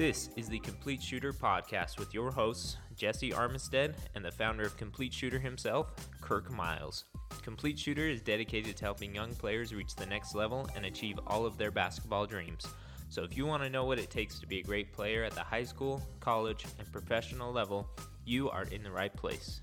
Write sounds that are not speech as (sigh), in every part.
This is the Complete Shooter podcast with your hosts, Jesse Armistead and the founder of Complete Shooter himself, Kirk Miles. Complete Shooter is dedicated to helping young players reach the next level and achieve all of their basketball dreams. So if you want to know what it takes to be a great player at the high school, college, and professional level, you are in the right place.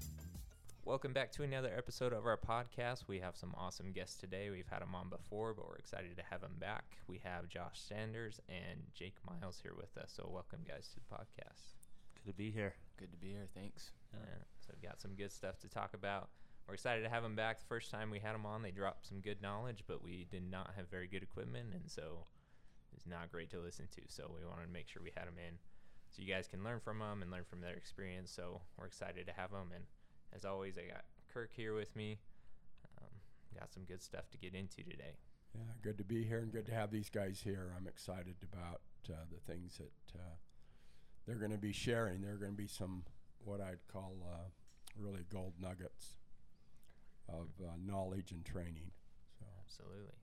Welcome back to another episode of our podcast. We have some awesome guests today. We've had them on before, but we're excited to have them back. We have Josh Sanders and Jake Miles here with us. So welcome, guys, to the podcast. Good to be here. Good to be here. Thanks. Yeah. So we've got some good stuff to talk about. We're excited to have them back. The first time we had them on, they dropped some good knowledge, but we did not have very good equipment, and so it's not great to listen to. So we wanted to make sure we had them in, so you guys can learn from them and learn from their experience. So we're excited to have them. And as always, I got Kirk here with me. Um, got some good stuff to get into today. Yeah, good to be here and good to have these guys here. I'm excited about uh, the things that uh, they're going to be sharing. There are going to be some what I'd call uh, really gold nuggets of uh, knowledge and training. So Absolutely.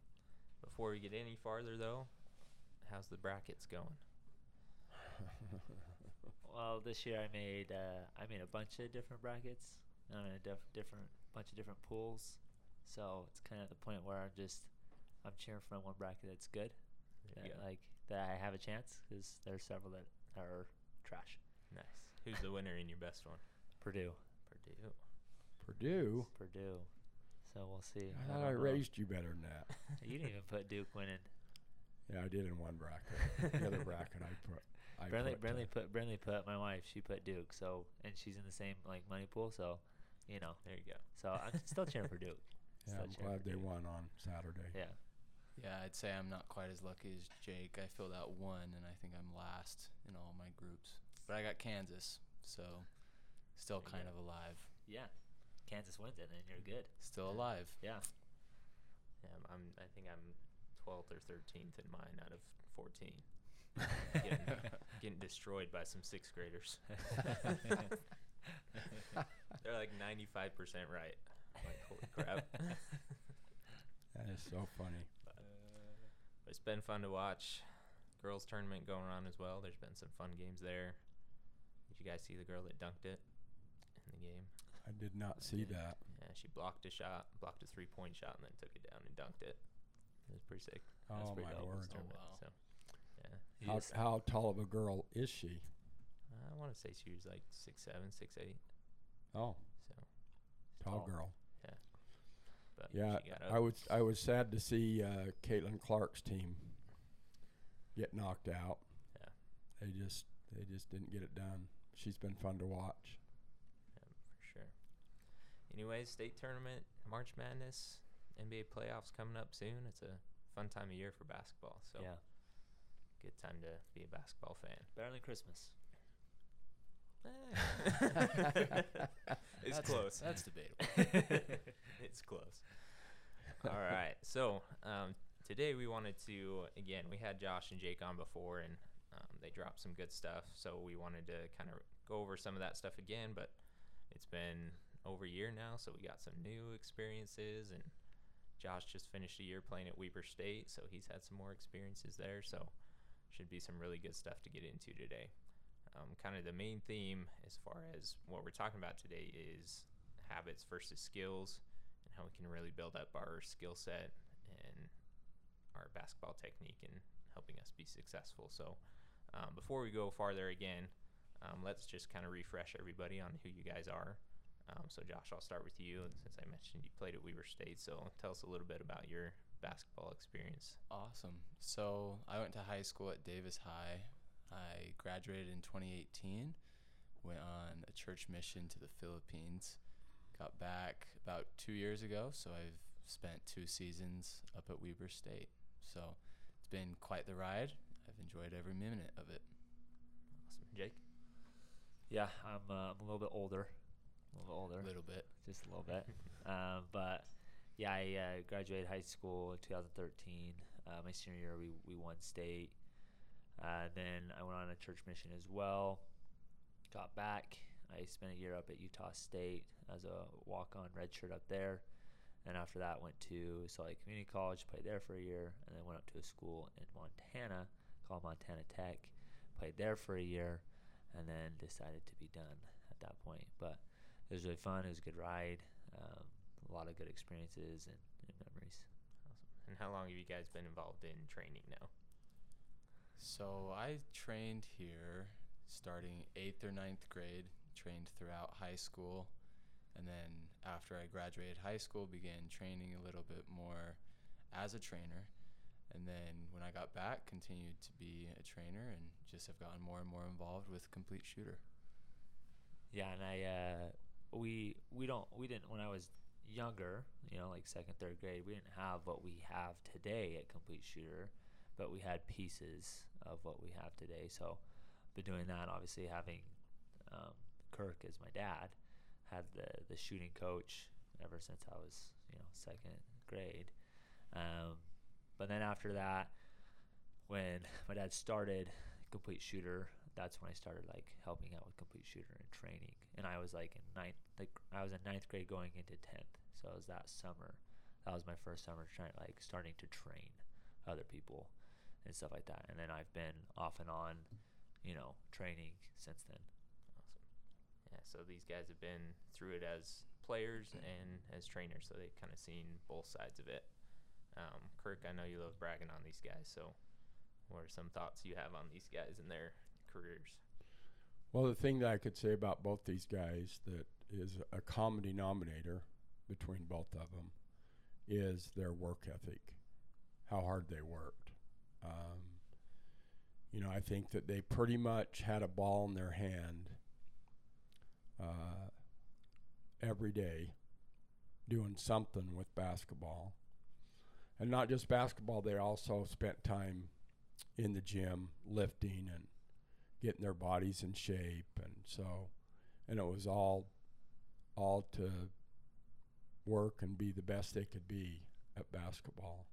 Before we get any farther, though, how's the brackets going? (laughs) Well, this year I made uh, I made a bunch of different brackets. And I'm in a diff- different bunch of different pools, so it's kind of the point where I'm just I'm cheering for one bracket that's good, that, go. like that I have a chance because there's several that are trash. Nice. Who's the winner in your best one? Purdue, Purdue. Purdue. Purdue. So we'll see. I I thought don't I raised you better than that. (laughs) You didn't even put Duke winning. Yeah, I did in one bracket. the other bracket I put. I Brindley, put, Brindley uh, put Brindley put my wife. She put Duke. So and she's in the same like money pool. So, you know. There you go. So I'm (laughs) still cheering for Duke. Yeah, Still I'm glad they Duke. won on Saturday. Yeah. Yeah, I'd say I'm not quite as lucky as Jake. I filled out one, and I think I'm last in all my groups. But I got Kansas, so still There kind of alive. Yeah. Kansas wins it, and you're good. Still alive. Yeah. Yeah, I'm, I'm. I think I'm 12th or 13th in mine out of 14. getting, (laughs) getting destroyed by some sixth graders. (laughs) They're like 95% right. I'm like, holy crap. (laughs) That is so funny. But it's been fun to watch. Girls tournament going on as well. There's been some fun games there. Did you guys see the girl that dunked it in the game? I did not see that. Yeah, she blocked a shot, blocked a three point shot, and then took it down and dunked it. It was pretty sick. That's Oh, pretty my word. Oh, wow. So, yeah. How, how tall of a girl is she? I want to say she was like six seven, six eight. Oh, So, tall Tall. girl. yeah. But Yeah, she got I was I was sad to see uh, Caitlin Clark's team get knocked out. Yeah, They just they just didn't get it done. She's been fun to watch. yeah, for sure. Anyways, state tournament, March Madness, NBA playoffs coming up soon. It's a fun time of year for basketball. So, yeah. good time to be a basketball fan. Better than Christmas. (laughs) it's That's- close. That's debatable. (laughs) it's close. All (laughs) right. So um, today we wanted to again we had Josh and Jake on before and um, they dropped some good stuff. So we wanted to kind of go over some of that stuff again. But it's been over a year now, so we got some new experiences and. Josh just finished a year playing at Weber State, so he's had some more experiences there. So should be some really good stuff to get into today. Um, kind of the main theme as far as what we're talking about today is habits versus skills and how we can really build up our skill set and our basketball technique and helping us be successful. So um, before we go farther again, um, let's just kind of refresh everybody on who you guys are. Um, so Josh, I'll start with you since I mentioned you played at Weber State. So tell us a little bit about your basketball experience. Awesome. So I went to high school at Davis High. I graduated in 2018. Went on a church mission to the Philippines. Got back about two years ago. So I've spent two seasons up at Weber State. So it's been quite the ride. I've enjoyed every minute of it. Awesome, Jake. Yeah, I'm, uh, I'm a little bit older. A little bit older. A little bit. Just a little bit. um, (laughs) but yeah, I uh, graduated high school in 2013. Uh, my senior year, we, we won state. Uh, then I went on a church mission as well. Got back. I spent a year up at Utah State as a walk-on redshirt up there. And after that, went to Salt Lake Community College, played there for a year, and then went up to a school in Montana called Montana Tech. Played there for a year, and then decided to be done at that point. But it was really fun. It was a good ride. Um, a lot of good experiences and, and memories. Awesome. And how long have you guys been involved in training now? So I trained here starting eighth or ninth grade, trained throughout high school, and then after I graduated high school, began training a little bit more as a trainer. And then when I got back, continued to be a trainer and just have gotten more and more involved with Complete Shooter. Yeah, and I uh, we we don't we didn't when I was younger, you know, like second third grade, we didn't have what we have today at Complete Shooter, but we had pieces of what we have today. So, been doing that. Obviously, having um, Kirk as my dad, had the the shooting coach ever since I was you know second grade. Um, but then after that, when (laughs) my dad started Complete Shooter, that's when I started like helping out with Complete Shooter and training. And I was like in ninth, like I was in ninth grade going into tenth. So it was that summer. That was my first summer trying like starting to train other people and stuff like that. And then I've been off and on, you know, training since then. Awesome. Yeah, so these guys have been through it as players and as trainers, so they've kind of seen both sides of it. Um, Kirk, I know you love bragging on these guys, so what are some thoughts you have on these guys and their careers? Well, the thing that I could say about both these guys that is a common denominator between both of them is their work ethic, how hard they worked. Um, you know, I think that they pretty much had a ball in their hand uh, every day doing something with basketball. And not just basketball, they also spent time in the gym lifting and getting their bodies in shape and so and it was all all to work and be the best they could be at basketball.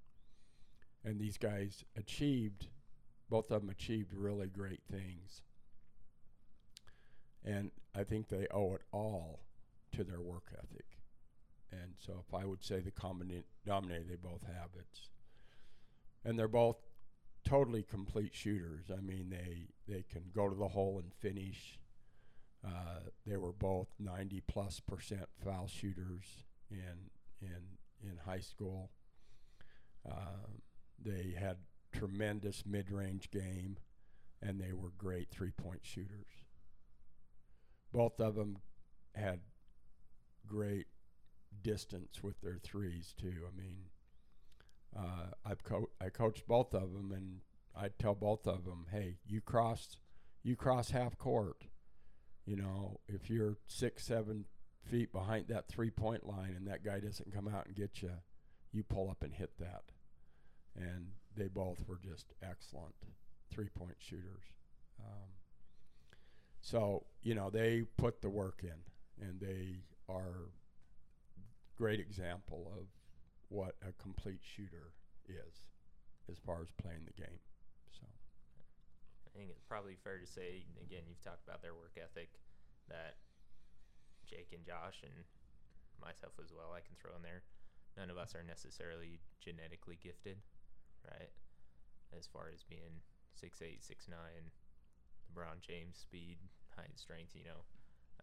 And these guys achieved both of them achieved really great things. And I think they owe it all to their work ethic. And so if I would say the common denominator they both have it's and they're both totally complete shooters. I mean, they they can go to the hole and finish. Uh, they were both 90 plus percent foul shooters in in in high school. Uh, they had tremendous mid-range game, and they were great three-point shooters. Both of them had great distance with their threes too. I mean, uh, I've co- I coached both of them, and I tell both of them, hey, you cross, you cross half court. You know, if you're six, seven feet behind that three point line and that guy doesn't come out and get you, you pull up and hit that. And they both were just excellent three point shooters. Um, so, you know, they put the work in and they are great example of what a complete shooter is as far as playing the game. So I think it's probably fair to say again you've talked about their work ethic that Jake and Josh and myself as well I can throw in there. None of us are necessarily genetically gifted, right? As far as being six eight, six nine, LeBron James speed, height, strength, you know.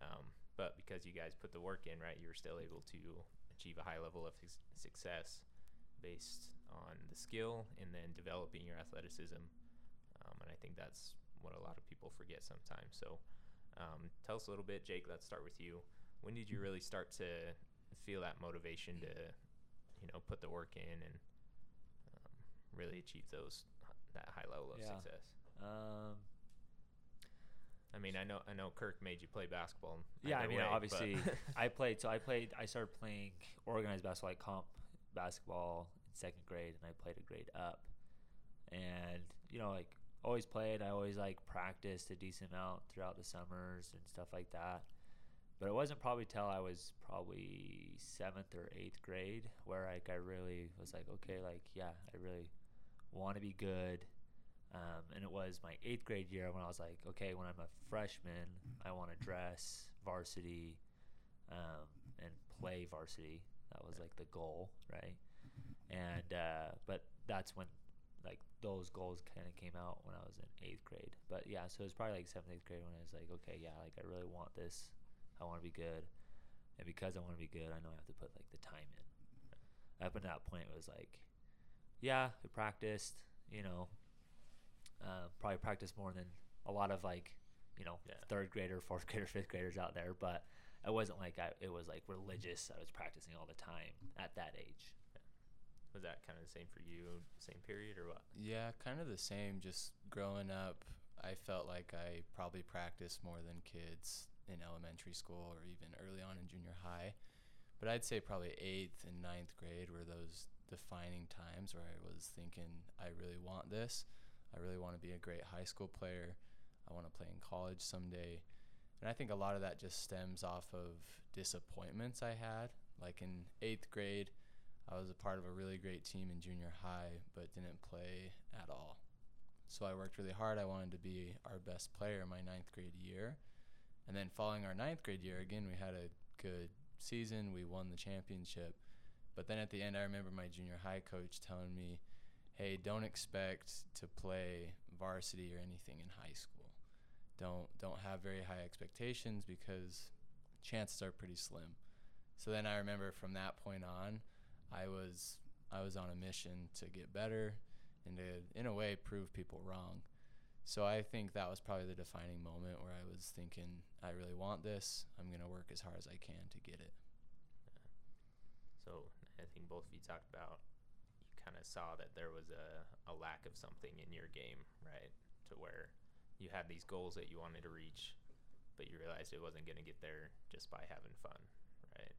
Um, but because you guys put the work in, right, you're still able to achieve a high level of success based on the skill and then developing your athleticism. Um, and I think that's what a lot of people forget sometimes. So, um, tell us a little bit, Jake. Let's start with you. When did you really start to feel that motivation to, you know, put the work in and really achieve those that high level of Yeah. success? Um, I mean, I know I know Kirk made you play basketball. yeah, I mean, way, obviously, (laughs) I played. So I played. I started playing organized basketball, like comp basketball in second grade, and I played a grade up. And you know, like always played. I always like practiced a decent amount throughout the summers and stuff like that. But it wasn't probably till I was probably seventh or eighth grade where like I really was like, okay, like yeah, I really want to be good. Um, and it was my eighth grade year when I was like, okay, when I'm a freshman, I want to dress varsity um, and play varsity. That was like the goal, right? And uh, but that's when like those goals kind of came out when I was in eighth grade. But yeah, so it was probably like seventh, eighth grade when I was like, okay, yeah, like I really want this. I want to be good, and because I want to be good, I know I have to put like the time in. Up until that point, it was like, yeah, I practiced. You know, uh, probably practiced more than a lot of like, you know, Yeah. third grader, fourth (laughs) grader, fifth graders out there. But it wasn't like I, it was like religious. I was practicing all the time at that age. Was that kind of the same for you, same period, or what? Yeah, kind of the same. Just growing up, I felt like I probably practiced more than kids in elementary school or even early on in junior high. But I'd say probably eighth and ninth grade were those defining times where I was thinking, I really want this. I really want to be a great high school player. I want to play in college someday. And I think a lot of that just stems off of disappointments I had. Like in eighth grade, I was a part of a really great team in junior high, but didn't play at all. So I worked really hard. I wanted to be our best player in my ninth grade year. And then following our ninth grade year, again, we had a good season. We won the championship. But then at the end, I remember my junior high coach telling me, hey, don't expect to play varsity or anything in high school. Don't don't have very high expectations because chances are pretty slim. So then I remember from that point on, I was I was on a mission to get better and to in a way prove people wrong. So I think that was probably the defining moment where I was thinking I really want this. I'm going to work as hard as I can to get it. So I think both of you talked about you kind of saw that there was a, a lack of something in your game, right? To where you had these goals that you wanted to reach, but you realized it wasn't going to get there just by having fun, right?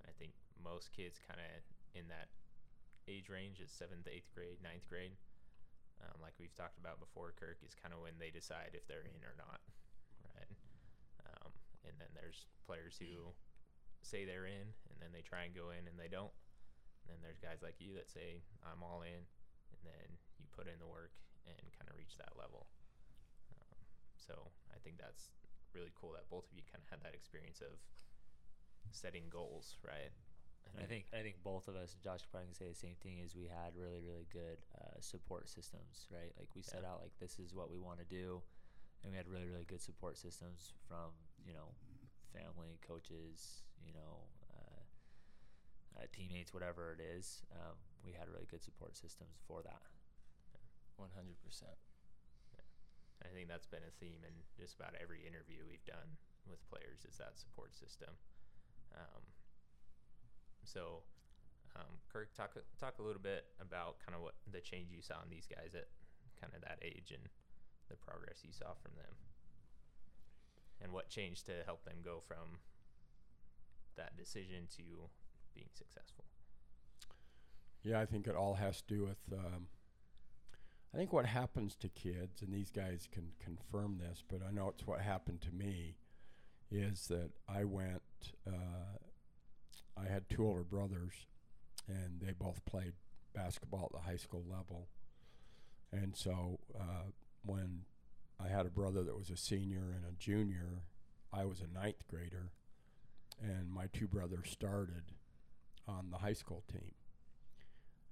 And I think most kids kind of in that age range is seventh, eighth grade, ninth grade. Um, like we've talked about before, Kirk is kind of when they decide if they're in or not, right? Um, and then there's players who say they're in and then they try and go in and they don't. And then there's guys like you that say I'm all in, and then you put in the work and kind of reach that level. Um, so I think that's really cool that both of you kind of had that experience of setting goals, right? And I think I think both of us, Josh, probably can say the same thing. Is we had really really good uh, support systems, right? Like we set Yeah. out like this is what we want to do, and we had really really good support systems from you know family, coaches, you know, uh, teammates, whatever it is. Um, we had really good support systems for that. 100%. I think that's been a theme in just about every interview we've done with players is that support system. Um, so, um, Kirk, talk talk a little bit about kind of what the change you saw in these guys at kind of that age and the progress you saw from them, and what changed to help them go from that decision to being successful. Yeah, I think it all has to do with. Um, I think what happens to kids, and these guys can confirm this, but I know it's what happened to me, is that I went. Uh, I had two older brothers, and they both played basketball at the high school level. And so uh, when I had a brother that was a senior and a junior, I was a ninth grader, and my two brothers started on the high school team.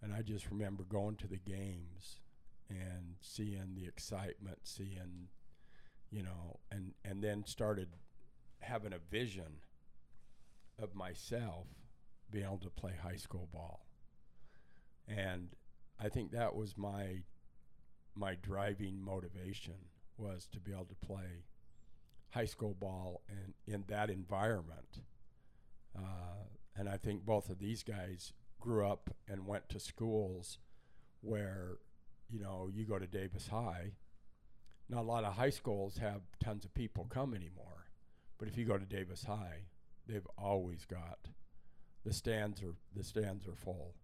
And I just remember going to the games and seeing the excitement, seeing, you know, and, and then started having a vision of myself being able to play high school ball. And I think that was my my driving motivation was to be able to play high school ball and in that environment. Uh, and I think both of these guys grew up and went to schools where, you know, you go to Davis High. Not a lot of high schools have tons of people come anymore, but if you go to Davis High, they've always got the stands are the stands are full.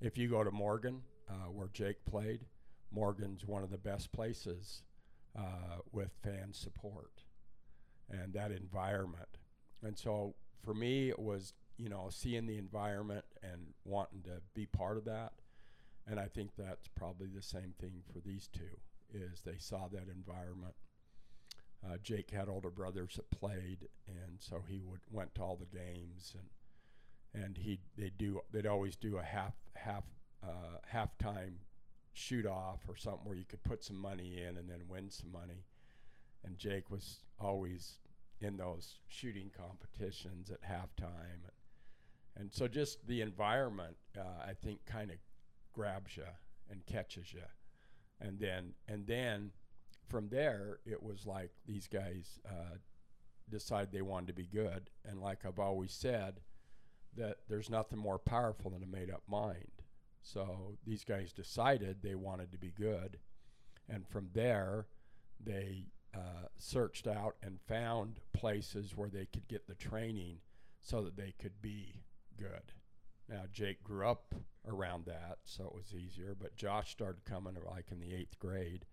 If you go to Morgan, uh, where Jake played, Morgan's one of the best places uh, with fan support and that environment. And so for me, it was you know seeing the environment and wanting to be part of that. And I think that's probably the same thing for these two is they saw that environment. Uh, Jake had older brothers that played, and so he would went to all the games, and and he they do they'd always do a half half uh, halftime shoot off or something where you could put some money in and then win some money. And Jake was always in those shooting competitions at halftime. And so just the environment, uh, I think, kind of grabs you and catches you. And then, and then from there, it was like these guys uh, decided they wanted to be good. And like I've always said, that there's nothing more powerful than a made up mind. So these guys decided they wanted to be good. And from there, they uh, searched out and found places where they could get the training so that they could be good. Now, Jake grew up around that, so it was easier, but Josh started coming like in the eighth grade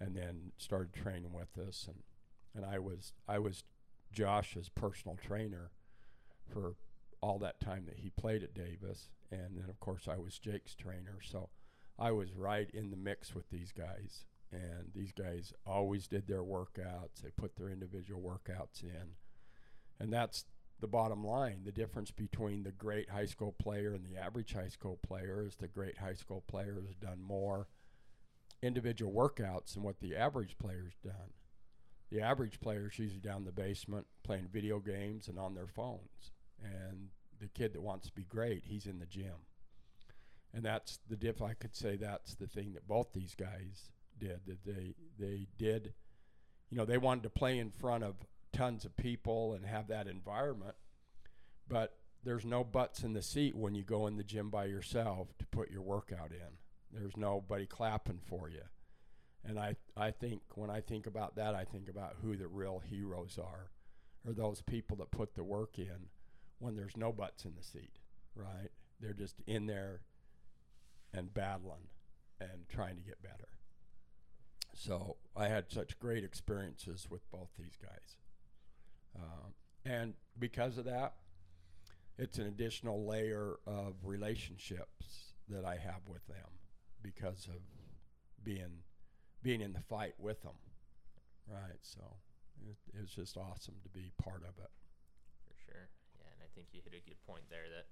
and then started training with us. And, and I was, I was Josh's personal trainer for all that time that he played at Davis. And then, of course, I was Jake's trainer. So I was right in the mix with these guys. And these guys always did their workouts, they put their individual workouts in. And that's the bottom line. The difference between the great high school player and the average high school player is the great high school player has done more individual workouts than what the average player's done. The average player's usually down in the basement playing video games and on their phones and the kid that wants to be great, he's in the gym. And that's the diff. I could say that's the thing that both these guys did. That they they did, you know, they wanted to play in front of tons of people and have that environment, but there's no butts in the seat when you go in the gym by yourself to put your workout in. There's nobody clapping for you. And I, I think when I think about that, I think about who the real heroes are, or those people that put the work in when there's no butts in the seat, right? They're just in there and battling and trying to get better. So I had such great experiences with both these guys. Um, and because of that, it's an additional layer of relationships that I have with them because of being being in the fight with them, right? So it, it was just awesome to be part of it. For sure. Yeah. And I think you hit a good point there that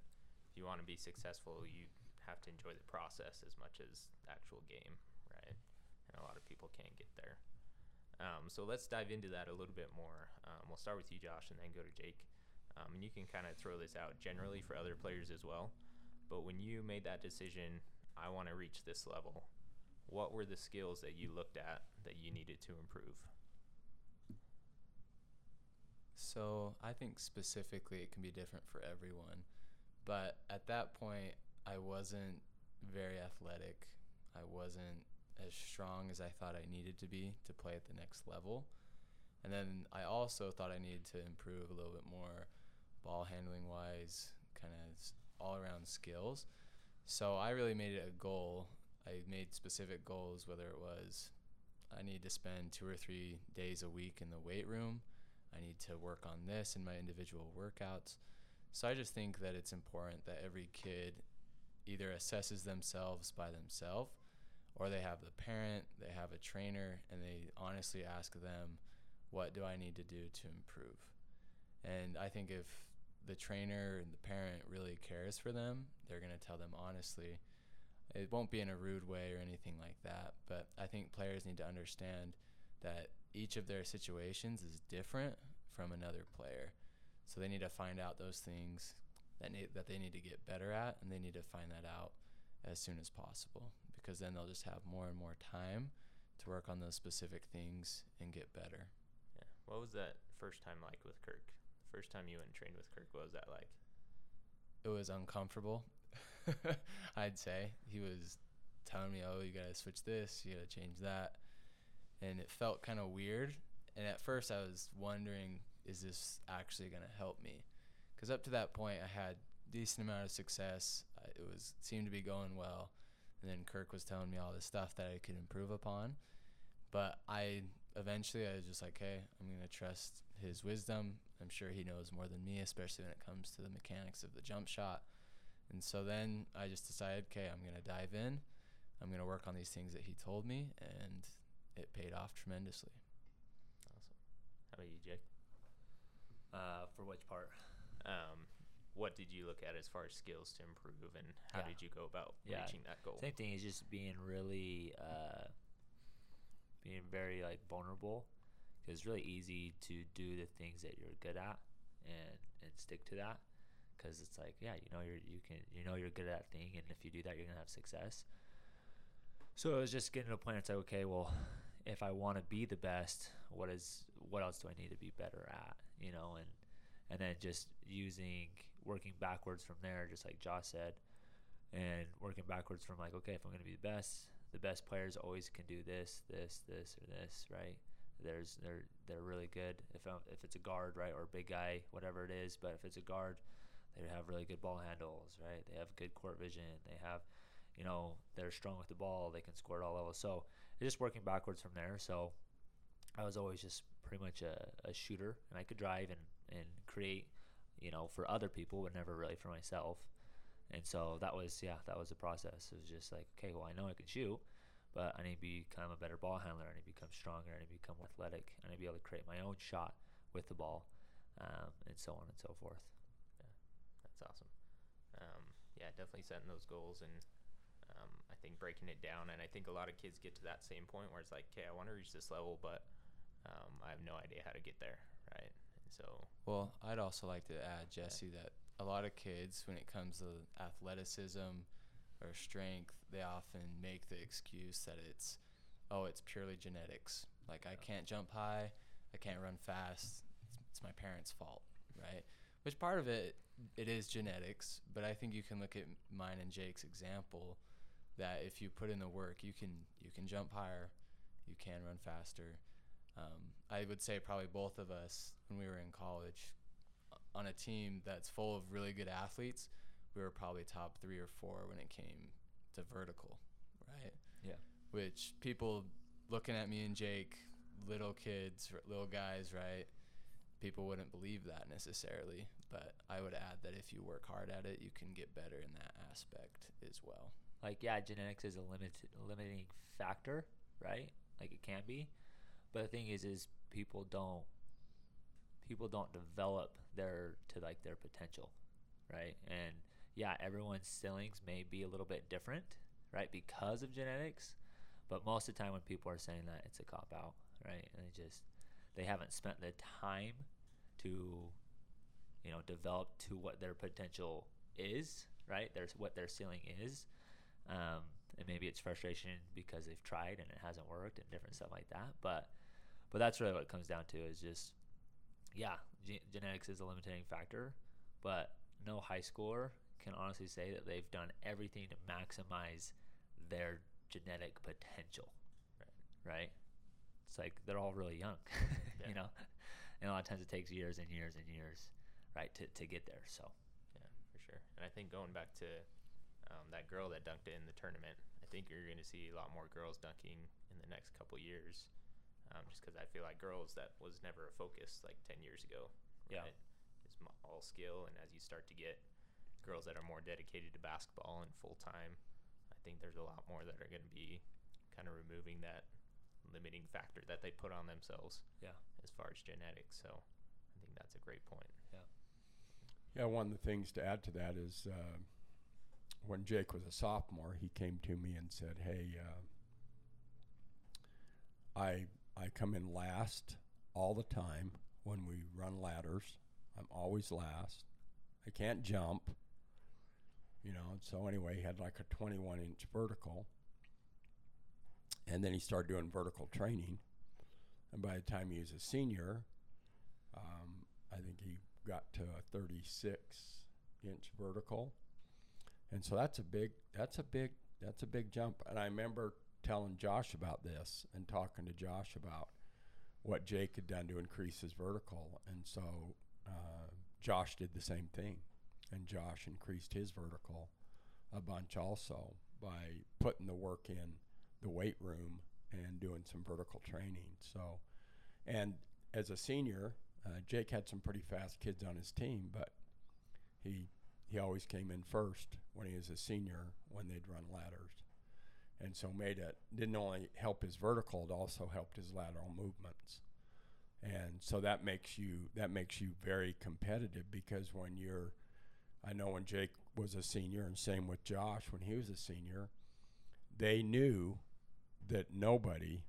if you want to be successful, you have to enjoy the process as much as the actual game, right? And a lot of people can't get there. Um, so let's dive into that a little bit more. Um, we'll start with you, Josh, and then go to Jake. Um, and you can kind of throw this out generally for other players as well. But when you made that decision, I want to reach this level, what were the skills that you looked at that you needed to improve? So I think specifically it can be different for everyone. But at that point, I wasn't very athletic. I wasn't as strong as I thought I needed to be to play at the next level. And then I also thought I needed to improve a little bit more ball handling wise, kind of all around skills. So I really made it a goal. I made specific goals, whether it was I need to spend two or three days a week in the weight room I need to work on this in my individual workouts. So I just think that it's important that every kid either assesses themselves by themselves or they have the parent, they have a trainer, and they honestly ask them, What do I need to do to improve? And I think if the trainer and the parent really cares for them, they're going to tell them honestly. It won't be in a rude way or anything like that, but I think players need to understand that each of their situations is different from another player. So they need to find out those things that need, that they need to get better at, and they need to find that out as soon as possible because then they'll just have more and more time to work on those specific things and get better. Yeah. What was that first time like with Kirk? First time you went and trained with Kirk, what was that like? It was uncomfortable. (laughs) I'd say he was telling me, "Oh, you gotta switch this, you gotta change that," and it felt kind of weird. And at first, I was wondering, is this actually going to help me? Because up to that point, I had decent amount of success. I, it was seemed to be going well, and then Kirk was telling me all this stuff that I could improve upon. But I eventually I was just like, hey, I'm gonna trust his wisdom. I'm sure he knows more than me, especially when it comes to the mechanics of the jump shot. And so then I just decided, okay, I'm gonna dive in. I'm gonna work on these things that he told me, and it paid off tremendously. Awesome. How about you, Jake? Uh, for which part? Um, what did you look at as far as skills to improve, and how Yeah. did you go about Yeah. reaching that goal? Same thing is just being really, uh, being very like vulnerable, because it's really easy to do the things that you're good at and and stick to that, because it's like yeah, you know you're you can you know you're good at that thing, and if you do that, you're gonna have success. So it was just getting to a point. It's like okay, well, if I want to be the best, what is what else do I need to be better at? You know, and and then just using working backwards from there, just like Josh said, and working backwards from like, okay, if I'm going to be the best, the best players always can do this, this, this, or this, right? There's they're they're really good. If I'm, if it's a guard, right, or a big guy, whatever it is, but if it's a guard, they have really good ball handles, right? They have good court vision. They have, you know, they're strong with the ball. They can score at all levels. So just working backwards from there. So I was always just pretty much a, a shooter, and I could drive and and create, you know, for other people, but never really for myself. And so that was yeah, that was the process. It was just like, okay, well, I know I can shoot, but I need to become a better ball handler. I need to become stronger. I need to become more athletic. I need to be able to create my own shot with the ball, um, and so on and so forth. That's awesome. Um, yeah, definitely setting those goals and um, I think breaking it down. And I think a lot of kids get to that same point where it's like, okay, I want to reach this level, but um, I have no idea how to get there, right? So, Well, I'd also like to add, Jesse, that a lot of kids, when it comes to athleticism or strength, they often make the excuse that it's, oh, it's purely genetics. Like, I can't jump high, I can't run fast. It's, it's my parents' fault, right? Which part of it, it is genetics, but I think you can look at mine and Jake's example that if you put in the work, you can you can jump higher, you can run faster. Um, I would say probably both of us when we were in college on a team that's full of really good athletes, we were probably top three or four when it came to vertical, right? Yeah. Which people looking at me and Jake, little kids, little guys, right? People wouldn't believe that necessarily, but I would add that if you work hard at it, you can get better in that aspect as well. like yeah, genetics is a limit limiting factor, right? Like it can be, but the thing is, is people don't people don't develop their to like their potential, right? And yeah, everyone's ceilings may be a little bit different, right, because of genetics. But most of the time, when people are saying that, it's a cop out, right? And they just they haven't spent the time to you know develop to what their potential is, right? There's what their ceiling is um, and maybe it's frustration because they've tried and it hasn't worked and different stuff like that. But but that's really what it comes down to is just yeah, ge- genetics is a limiting factor, but no high schooler can honestly say that they've done everything to maximize their genetic potential. Right? It's like they're all really young, (laughs) Yeah. you know. And a lot of times it takes years and years and years, right, to, to get there. So yeah, for sure. And I think going back to um, that girl that dunked it in the tournament, I think you're going to see a lot more girls dunking in the next couple years. Um, just because I feel like girls that was never a focus like 10 years ago. Yeah. Right? It's all skill. And as you start to get girls that are more dedicated to basketball and full time, I think there's a lot more that are going to be kind of removing that limiting factor that they put on themselves yeah, as far as genetics. So I think that's a great point. Yeah. Yeah, one of the things to add to that is uh, when Jake was a sophomore, he came to me and said, "Hey, uh, I I come in last all the time when we run ladders. I'm always last. I can't jump, you know." So anyway, he had like a 21 inch vertical, and then he started doing vertical training. And by the time he was a senior, um, I think he got to a 36 inch vertical, and so that's a big that's a big that's a big jump. And I remember telling Josh about this and talking to Josh about what Jake had done to increase his vertical, and so uh, Josh did the same thing, and Josh increased his vertical a bunch also by putting the work in the weight room and doing some vertical training. So, and as a senior, uh, Jake had some pretty fast kids on his team, but he he always came in first when he was a senior when they'd run ladders, and so made it didn't only help his vertical, it also helped his lateral movements, and so that makes you that makes you very competitive because when you're I know when Jake was a senior, and same with Josh when he was a senior, they knew that nobody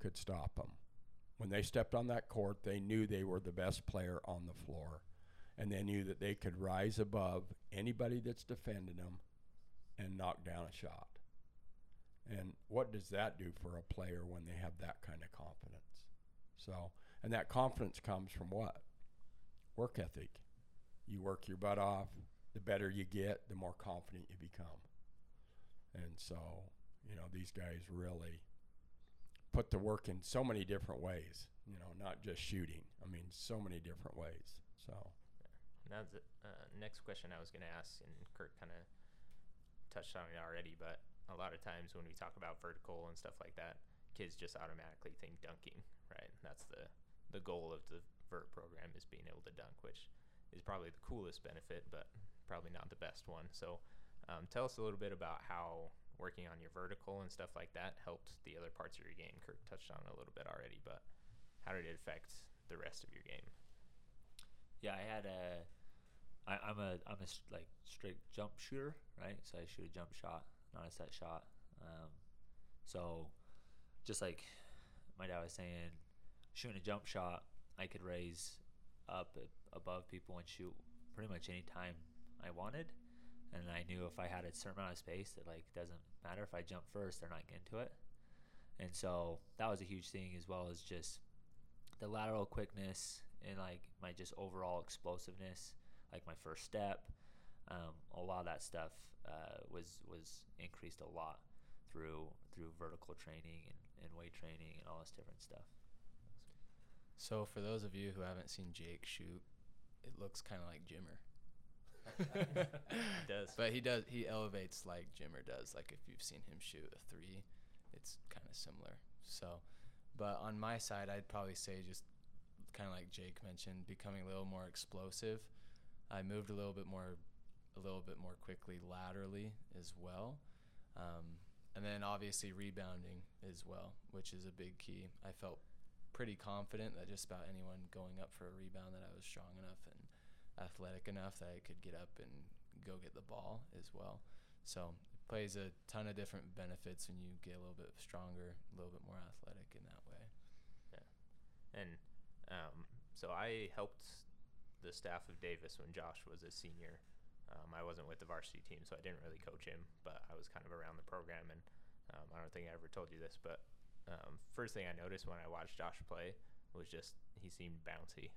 could stop them. When they stepped on that court, they knew they were the best player on the floor. And they knew that they could rise above anybody that's defending them and knock down a shot. And what does that do for a player when they have that kind of confidence? So, and that confidence comes from what? Work ethic. You work your butt off. The better you get, the more confident you become. And so, you know, these guys really put the work in so many different ways. You know, not just shooting. I mean, so many different ways. So. Now the uh, next question I was going to ask, and Kirk kind of touched on it already, but a lot of times when we talk about vertical and stuff like that, kids just automatically think dunking, right? That's the the goal of the vert program is being able to dunk, which is probably the coolest benefit, but probably not the best one. So, um, tell us a little bit about how working on your vertical and stuff like that helped the other parts of your game. Kirk touched on a little bit already, but how did it affect the rest of your game? Yeah, I had a. I, I'm a I'm a like straight jump shooter, right? So I shoot a jump shot, not a set shot. Um, so just like my dad was saying, shooting a jump shot, I could raise up above people and shoot pretty much any time I wanted. And I knew if I had a certain amount of space that like doesn't matter if I jump first, they're not getting to it. And so that was a huge thing as well as just the lateral quickness and like my just overall explosiveness, like my first step, um, a lot of that stuff uh, was was increased a lot through through vertical training and, and weight training and all this different stuff. So for those of you who haven't seen Jake shoot, it looks kind of like Jimmer. (laughs) It does. But he does he elevates like Jimmer does. Like if you've seen him shoot a 3, it's kind of similar. So, but on my side, I'd probably say just kind of like Jake mentioned, becoming a little more explosive. I moved a little bit more a little bit more quickly laterally as well. Um, and then obviously rebounding as well, which is a big key. I felt pretty confident that just about anyone going up for a rebound that I was strong enough and athletic enough that I could get up and go get the ball as well. So it plays a ton of different benefits when you get a little bit stronger, a little bit more athletic in that way. Yeah, And um, so I helped the staff of Davis when Josh was a senior. Um, I wasn't with the varsity team, so I didn't really coach him, but I was kind of around the program. And um, I don't think I ever told you this, but um, first thing I noticed when I watched Josh play was just he seemed bouncy,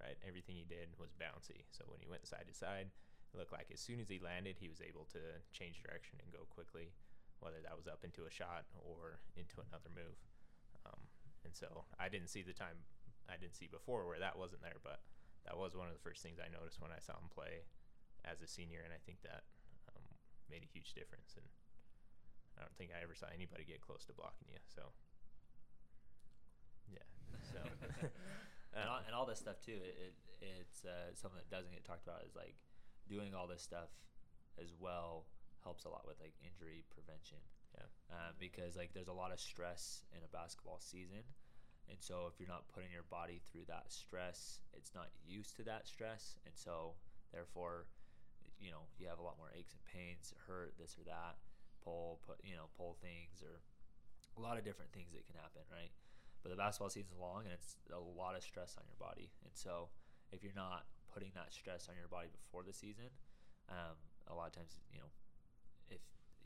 right? Everything he did was bouncy. So when he went side to side, it looked like as soon as he landed, he was able to change direction and go quickly, whether that was up into a shot or into another move. Um, and so I didn't see the time I didn't see before where that wasn't there, but that was one of the first things I noticed when I saw him play as a senior, and I think that um, made a huge difference. And I don't think I ever saw anybody get close to blocking you. So yeah, so (laughs) (laughs) and, all, and all this stuff too. It, it it's uh, something that doesn't get talked about is like doing all this stuff as well helps a lot with like injury prevention. Yeah. Um, because like there's a lot of stress in a basketball season, and so if you're not putting your body through that stress, it's not used to that stress, and so therefore, you know, you have a lot more aches and pains, hurt, this or that, pull, put, you know, pull things or a lot of different things that can happen, right? But the basketball season's long and it's a lot of stress on your body. And so if you're not putting that stress on your body before the season, um, a lot of times, you know, if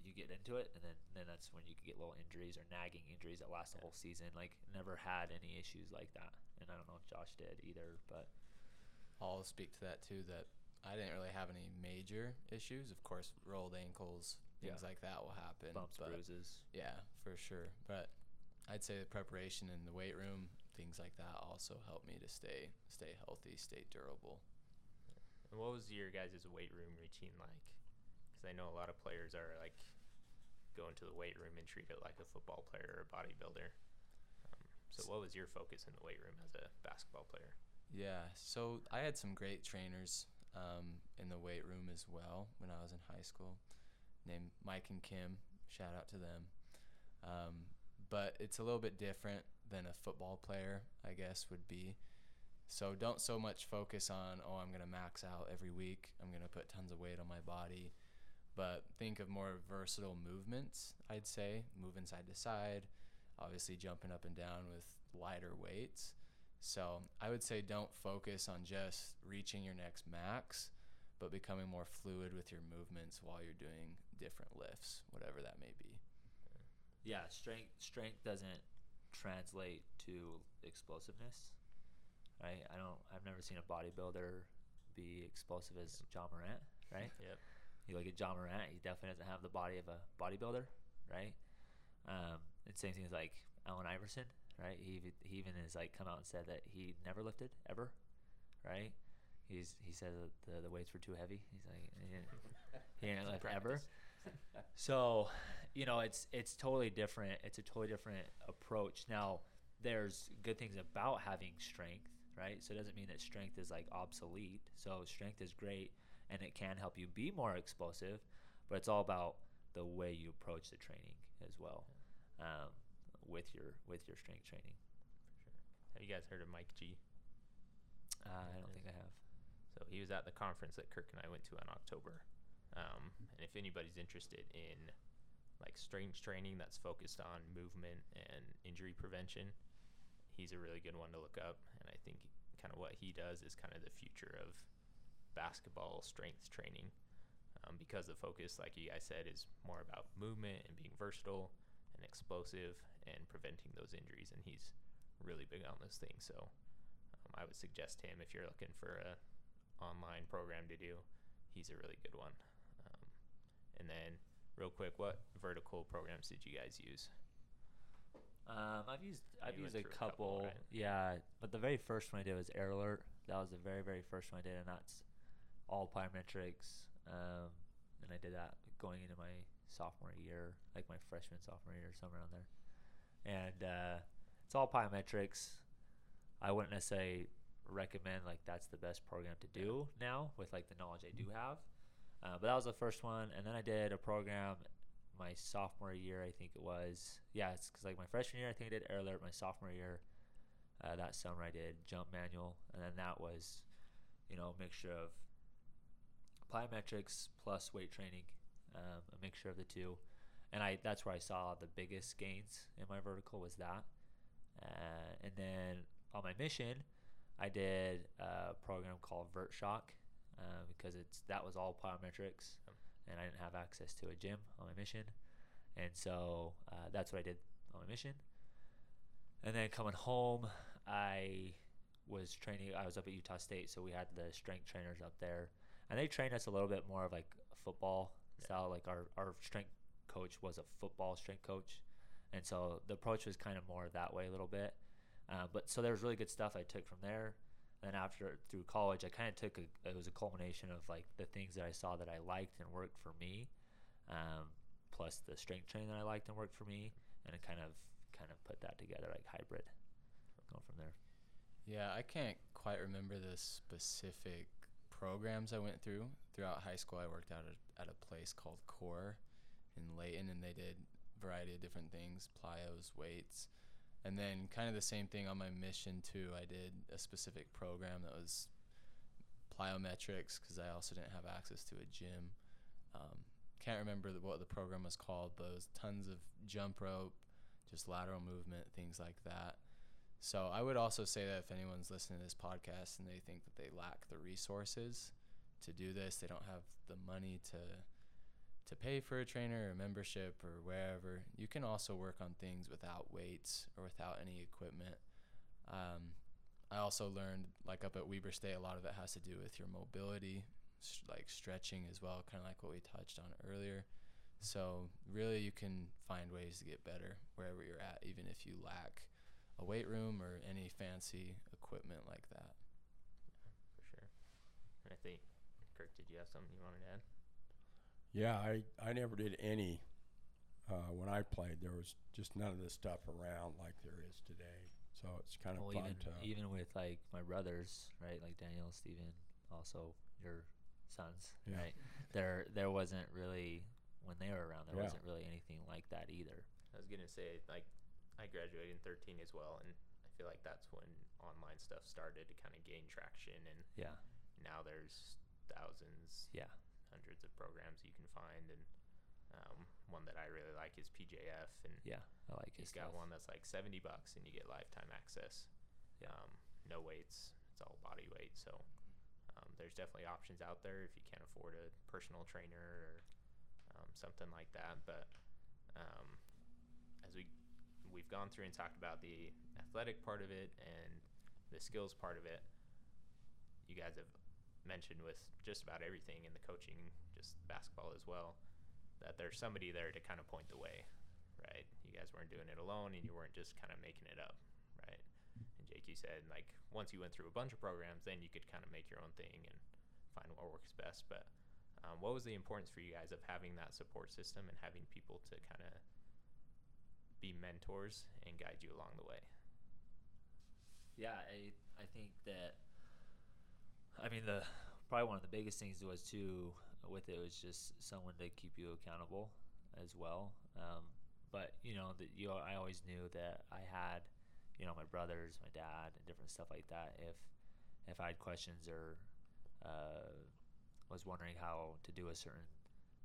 you get into it and then, then that's when you get little injuries or nagging injuries that last the whole season. Like never had any issues like that. And I don't know if Josh did either, but I'll speak to that too. That I didn't really have any major issues. Of course, rolled ankles, things Yeah. like that will happen. bumps, but bruises. Yeah, for sure. But I'd say the preparation in the weight room, things like that, also helped me to stay stay healthy, stay durable. And what was your guys' weight room routine like? Because I know a lot of players are like go into the weight room and treat it like a football player or a bodybuilder. Um, so what was your focus in the weight room as a basketball player? Yeah, so I had some great trainers um, in the weight room as well when I was in high school, named Mike and Kim. Shout out to them. Um, but it's a little bit different than a football player, I guess, would be. So don't so much focus on, oh, I'm going to max out every week. I'm going to put tons of weight on my body. But think of more versatile movements, I'd say, moving side to side, obviously jumping up and down with lighter weights. So I would say don't focus on just reaching your next max, but becoming more fluid with your movements while you're doing different lifts, whatever that may be. Yeah, strength strength doesn't translate to explosiveness, right? I don't. I've never seen a bodybuilder be explosive as Ja Morant, right? Yep. You look at Ja Morant; he definitely doesn't have the body of a bodybuilder, right? Um, and same thing as like Allen Iverson, right? He he even has like come out and said that he never lifted ever, right? He's he said that the, the weights were too heavy. He's like he didn't, he didn't (laughs) lift ever. So, you know, it's it's totally different. It's a totally different approach. Now, there's good things about having strength, right? So it doesn't mean that strength is like obsolete. So strength is great and it can help you be more explosive, but it's all about the way you approach the training as well. Um, with your with your strength training. Have you guys heard of Mike G? Uh, I don't think I have. So he was at the conference that Kirk and I went to in October. Um, and if anybody's interested in like strength training that's focused on movement and injury prevention, he's a really good one to look up. And I think kind of what he does is kind of the future of basketball strength training um, because the focus, like you guys said, is more about movement and being versatile and explosive and preventing those injuries. And he's really big on those things. So um, I would suggest him if you're looking for a online program to do. He's a really good one. Um, and then, real quick, what vertical programs did you guys use? Um, I've used I've You used a through a couple, couple, right? yeah, but the very first one I did was Air Alert. That was the very very first one I did, and that's all plyometrics. Um, and I did that going into my sophomore year, like my freshman sophomore year, somewhere around there. And uh, it's all plyometrics. I wouldn't necessarily recommend like that's the best program to do now with like the knowledge I do have. Uh, but that was the first one, and then I did a program my sophomore year, I think it was. Yeah, it's because like my freshman year, I think I did air alert. My sophomore year, uh, that summer I did jump manual, and then that was, you know, a mixture of plyometrics plus weight training, um, a mixture of the two, and I that's where I saw the biggest gains in my vertical was that, uh, and then on my mission, I did a program called Vert Shock, uh, because it's that was all plyometrics. And I didn't have access to a gym on my mission, and so uh, that's what I did on my mission. And then coming home, I was training. I was up at Utah State, so we had the strength trainers up there, and they trained us a little bit more of like football Yeah. style. Like our our strength coach was a football strength coach, and so the approach was kind of more that way a little bit. Uh, but so there was really good stuff I took from there. Then after through college, I kind of took a it was a culmination of like the things that I saw that I liked and worked for me, um, plus the strength training that I liked and worked for me, and it kind of kind of put that together like hybrid. Go from there. Yeah, I can't quite remember the specific programs I went through. Throughout high school, I worked out at, at a place called Core in Layton, and they did a variety of different things plyos, weights. And then, kind of the same thing on my mission, too. I did a specific program that was plyometrics because I also didn't have access to a gym. Um, can't remember the, what the program was called, but it was tons of jump rope, just lateral movement, things like that. So I would also say that if anyone's listening to this podcast and they think that they lack the resources to do this, they don't have the money to to pay for a trainer or membership or wherever, you can also work on things without weights or without any equipment. Um, I also learned, like up at Weber State, a lot of it has to do with your mobility, s- like stretching as well, kind of like what we touched on earlier. So really, you can find ways to get better wherever you're at, even if you lack a weight room or any fancy equipment like that. For sure. And I think, Kirk, did you have something you wanted to add? Yeah, I, I never did any. Uh, when I played, there was just none of this stuff around like there is today. So it's kind of Well, fun even to. even with like my brothers, right? Like Daniel, Steven, also your sons, Yeah. right? There there wasn't really when they were around. There Yeah. wasn't really anything like that either. I was gonna say like I graduated in 13 as well, and I feel like that's when online stuff started to kind of gain traction, and Yeah. now there's thousands, Yeah. hundreds of programs you can find, and um, one that I really like is PJF, and Yeah. I like it. He's got stuff. one that's like seventy bucks, and you get lifetime access. Yeah. Um, no weights; it's all body weight. So um, there's definitely options out there if you can't afford a personal trainer or um, something like that. But um, as we we've gone through and talked about the athletic part of it and the skills part of it, you guys have mentioned with just about everything in the coaching, just basketball as well, that there's somebody there to kind of point the way, right? You guys weren't doing it alone, and you weren't just kind of making it up, right? And Jake, you said like once you went through a bunch of programs, then you could kind of make your own thing and find what works best. But um, what was the importance for you guys of having that support system and having people to kind of be mentors and guide you along the way? Yeah, I I think that. I mean, the probably one of the biggest things was too with it was just someone to keep you accountable as well. Um, but you know that you I always knew that I had, you know, my brothers, my dad, and different stuff like that. If if I had questions or uh, was wondering how to do a certain,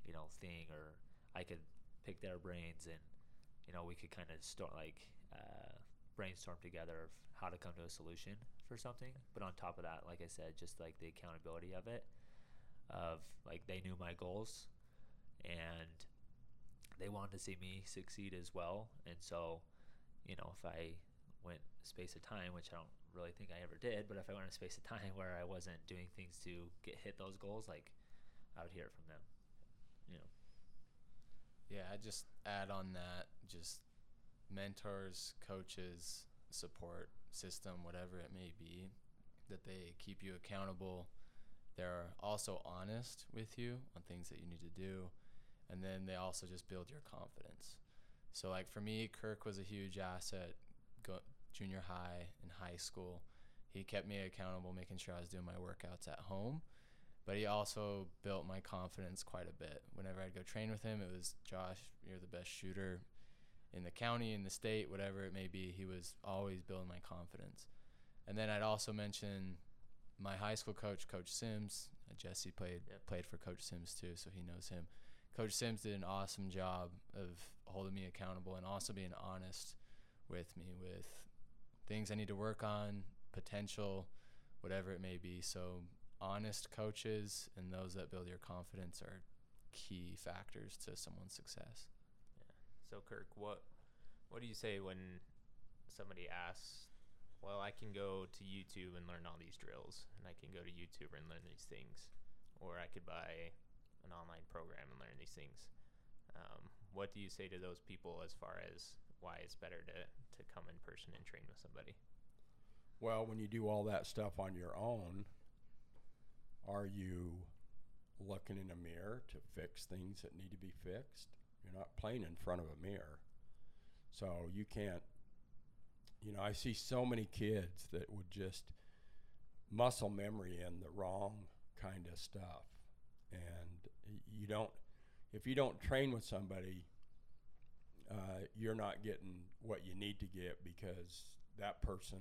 you know, thing, or I could pick their brains and you know we could kind of start like uh, brainstorm together of how to come to a solution for something. But on top of that, like I said, just like the accountability of it, of like they knew my goals, and they wanted to see me succeed as well. And so, you know, if I went space of time, which I don't really think I ever did, but if I went a space of time (laughs) where I wasn't doing things to get hit those goals, like I would hear it from them. You know. Yeah, I just add on that just mentors, coaches, support system, whatever it may be, that they keep you accountable. They're also honest with you on things that you need to do, and then they also just build your confidence. So, like for me, Kirk was a huge asset. Go, junior high and high school, he kept me accountable, making sure I was doing my workouts at home but he also built my confidence quite a bit. Whenever I'd go train with him, it was Josh, you're the best shooter in the county, in the state, whatever it may be. He was always building my confidence. And then I'd also mention my high school coach, Coach Sims. Jesse played Yep. played for Coach Sims too, so he knows him. Coach Sims did an awesome job of holding me accountable and also being honest with me with things I need to work on, potential, whatever it may be. So honest coaches and those that build your confidence are key factors to someone's success. So Kirk, what what do you say when somebody asks, "Well, I can go to YouTube and learn all these drills, and I can go to YouTube and learn these things, or I could buy an online program and learn these things." Um, what do you say to those people as far as why it's better to to come in person and train with somebody? Well, when you do all that stuff on your own, are you looking in a mirror to fix things that need to be fixed? You're not playing in front of a mirror. So you can't, you know, I see so many kids that would just muscle memory in the wrong kind of stuff. And you don't, if you don't train with somebody, uh, you're not getting what you need to get because that person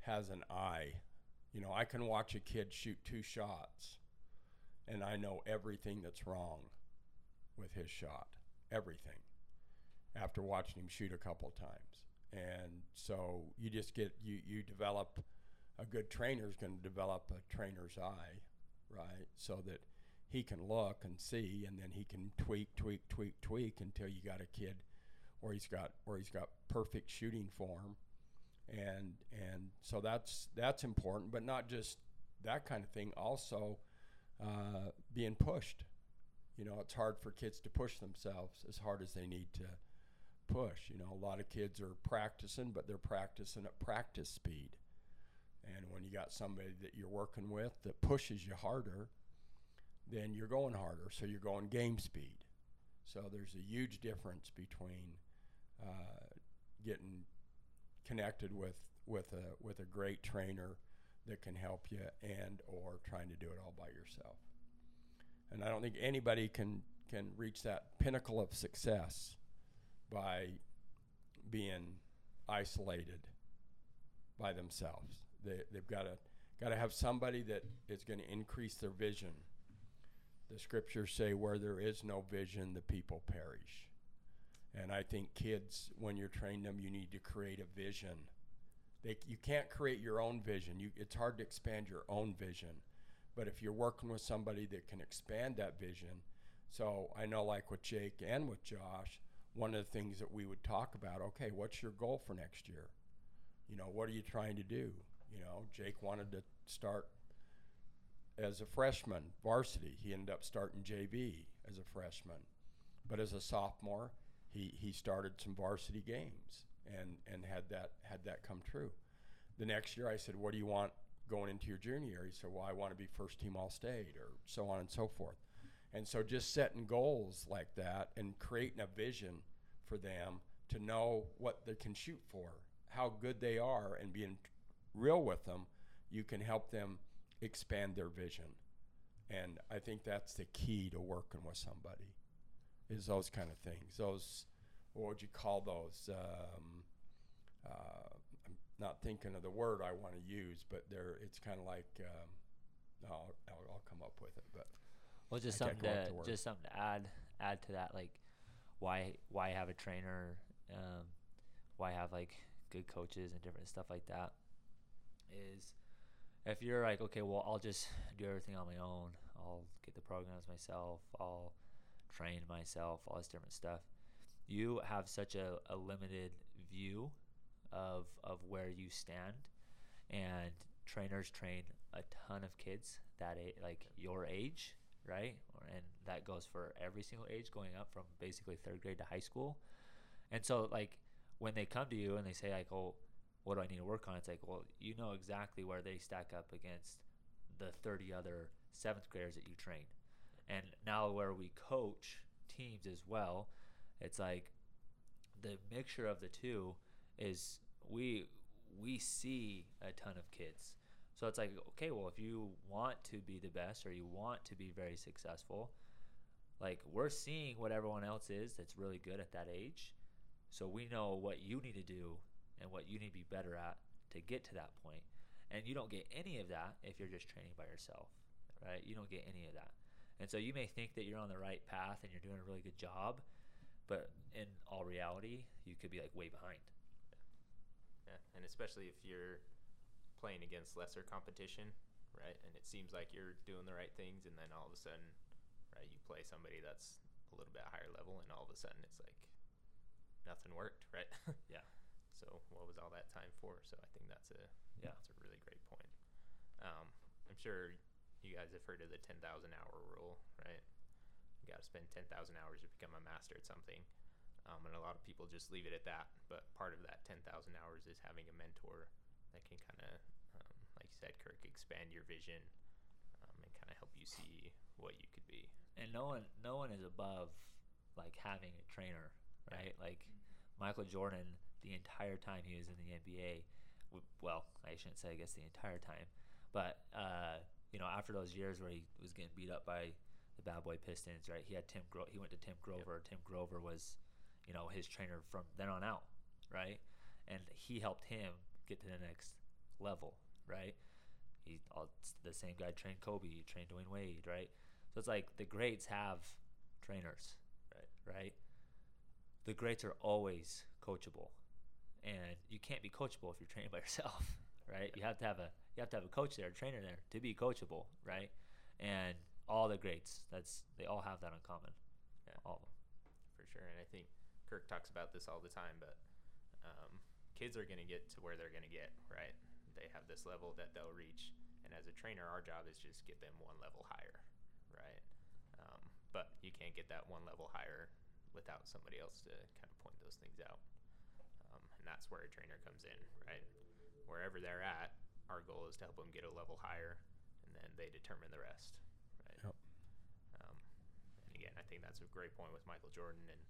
has an eye. You know, I can watch a kid shoot two shots and I know everything that's wrong with his shot. Everything. After watching him shoot a couple times. And so you just get you you develop a good trainer is going to develop a trainer's eye, right? So that he can look and see and then he can tweak tweak tweak tweak until you got a kid where he's got where he's got perfect shooting form and and so that's that's important but not just that kind of thing also uh, being pushed you know it's hard for kids to push themselves as hard as they need to push. You know a lot of kids are practicing but they're practicing at practice speed. And when you got somebody that you're working with that pushes you harder then you're going harder. So you're going game speed. So there's a huge difference between uh, getting connected with with a with a great trainer that can help you and or trying to do it all by yourself. And I don't think anybody can can reach that pinnacle of success by being isolated by themselves. They they've got to got to have somebody that is going to increase their vision. The scriptures say, "Where there is no vision, the people perish." And I think kids, when you're training them, you need to create a vision. They, you can't create your own vision. You, it's hard to expand your own vision. But if you're working with somebody that can expand that vision, so I know, like with Jake and with Josh, one of the things that we would talk about okay, what's your goal for next year? You know, what are you trying to do? You know, Jake wanted to start as a freshman, varsity. He ended up starting JV as a freshman. But as a sophomore, he, he started some varsity games and, and had that had that come true. The next year I said, What do you want going into your junior year? He said, Well, I want to be first team all state or so on and so forth. And so just setting goals like that and creating a vision for them to know what they can shoot for, how good they are, and being real with them, you can help them expand their vision. And I think that's the key to working with somebody is those kind of things. Those, what would you call those? Um, uh, not thinking of the word I want to use, but they're, it's kind of like, um, I'll, I'll, I'll come up with it, but Well, just something to with the word. just something to add add to that, like why why have a trainer, um, why have like good coaches and different stuff like that. Is if you're like, okay, well, I'll just do everything on my own. I'll get the programs myself. I'll train myself. All this different stuff. You have such a, a limited view of of where you stand, and trainers train a ton of kids that a- like your age right? And that goes for every single age, going up from basically third grade to high school. And so, like, when they come to you and they say, like, oh, what do I need to work on? It's like, well, you know exactly where they stack up against the 30 other seventh graders that you train. And now, where we coach teams as well, it's like the mixture of the two is we we see a ton of kids so it's like, okay, well, if you want to be the best or you want to be very successful, like we're seeing what everyone else is that's really good at that age. So we know what you need to do and what you need to be better at to get to that point. And you don't get any of that if you're just training by yourself, right? You don't get any of that. And so you may think that you're on the right path and you're doing a really good job, but in all reality, you could be like way behind. Yeah, and especially if you're playing against lesser competition, right? And it seems like you're doing the right things, and then all of a sudden, right, you play somebody that's a little bit higher level, and all of a sudden it's like nothing worked, right? (laughs) Yeah. So what was all that time for? So I think that's a Yeah. that's a really great point. Um, I'm sure you guys have heard of the 10,000 hour rule, right? You got to spend 10,000 hours to become a master at something. Um, and a lot of people just leave it at that. But part of that 10,000 hours is having a mentor that can kind of, um, like you said, Kirk, expand your vision um, and kind of help you see what you could be. and no one no one is above like having a trainer right. like michael jordan the entire time he was in the nba well i shouldn't say i guess the entire time but uh, you know after those years where he was getting beat up by the bad boy pistons right? He had tim Gro- he went to tim grover. Tim grover was you know his trainer from then on out right and he helped him get to the next level right he all, the same guy trained kobe trained dwyane wade right so it's like the greats have trainers, Right. right? The greats are always coachable, and you can't be coachable if you're training by (laughs) yourself, right? You have to have a you have to have a coach there, a trainer there to be coachable, right? And all the greats, that's they all have that in common. Yeah. All of them. for sure. And I think Kirk talks about this all the time, but um, kids are going to get to where they're going to get, right? They have this level that they'll reach. And as a trainer, our job is just get them one level higher, right? Um, but you can't get that one level higher without somebody else to kind of point those things out. Um, and that's where a trainer comes in, right? Wherever they're at, our goal is to help them get a level higher, and then they determine the rest, right? Yep. Um, and again, I think that's a great point with Michael Jordan and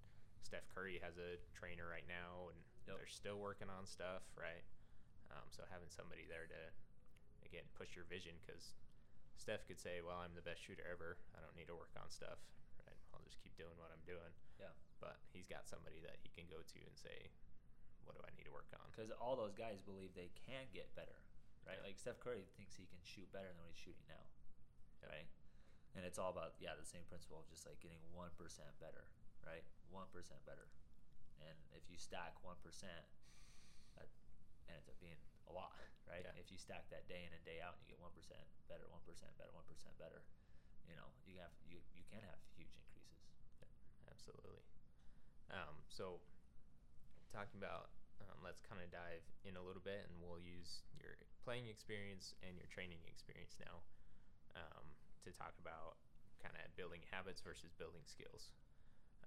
Steph Curry has a trainer right now, and Yep. they're still working on stuff, right? Um, so having somebody there to again push your vision, because Steph could say, "Well, I'm the best shooter ever. I don't need to work on stuff, right? I'll just keep doing what I'm doing." Yeah. But he's got somebody that he can go to and say, what do I need to work on? because all those guys believe they can get better, right? Like Steph Curry thinks he can shoot better than what he's shooting now, right? And it's all about yeah the same principle of just like getting one percent better, right? One percent better, and if you stack one percent, that ends up being a lot, right? Yeah. If you stack that day in and day out, and you get one percent better, one percent better, one percent better, you know you have you you can have huge increases. Absolutely. Um, so, talking about, um, let's kind of dive in a little bit, and we'll use your playing experience and your training experience now um, to talk about kind of building habits versus building skills.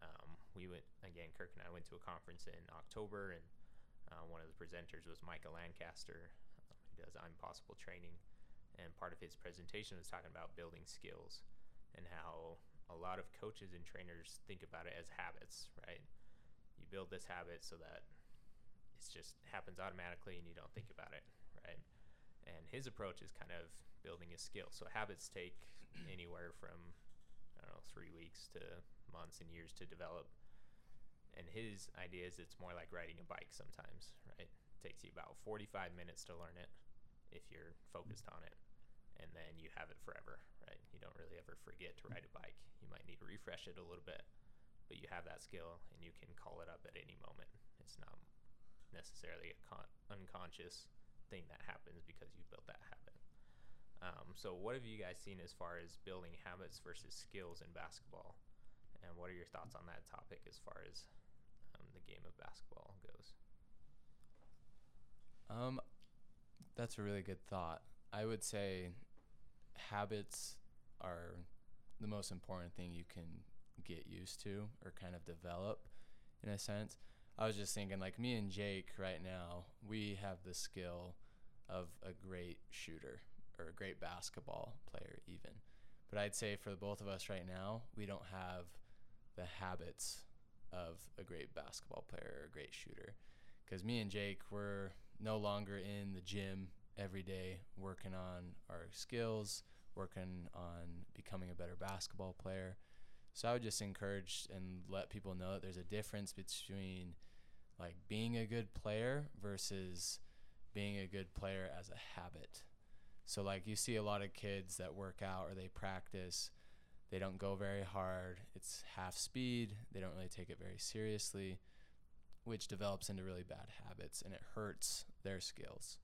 Um, we went again. Kirk and I went to a conference in October, and uh, one of the presenters was Michael Lancaster. Um, he does I'm Possible training, and part of his presentation was talking about building skills and how a lot of coaches and trainers think about it as habits, right? You build this habit so that it just happens automatically and you don't think about it, right? And his approach is kind of building a skill. So habits take anywhere from I don't know three weeks to months and years to develop. And his idea is it's more like riding a bike sometimes, right? It takes you about 45 minutes to learn it if you're focused on it and then you have it forever, right? You don't really ever forget to ride a bike. You might need to refresh it a little bit, but you have that skill and you can call it up at any moment. It's not necessarily a con- unconscious thing that happens because you built that habit. Um, so, what have you guys seen as far as building habits versus skills in basketball? And what are your thoughts on that topic as far as um, the game of basketball goes? Um, that's a really good thought. I would say habits are the most important thing you can get used to or kind of develop in a sense. I was just thinking, like me and Jake right now, we have the skill of a great shooter or a great basketball player, even. But I'd say for both of us right now, we don't have the habits of a great basketball player or a great shooter. Because me and Jake, we're no longer in the gym every day working on our skills, working on becoming a better basketball player. So I would just encourage and let people know that there's a difference between like being a good player versus being a good player as a habit. So like you see a lot of kids that work out or they practice, they don't go very hard. It's half speed. They don't really take it very seriously, which develops into really bad habits and it hurts their skills.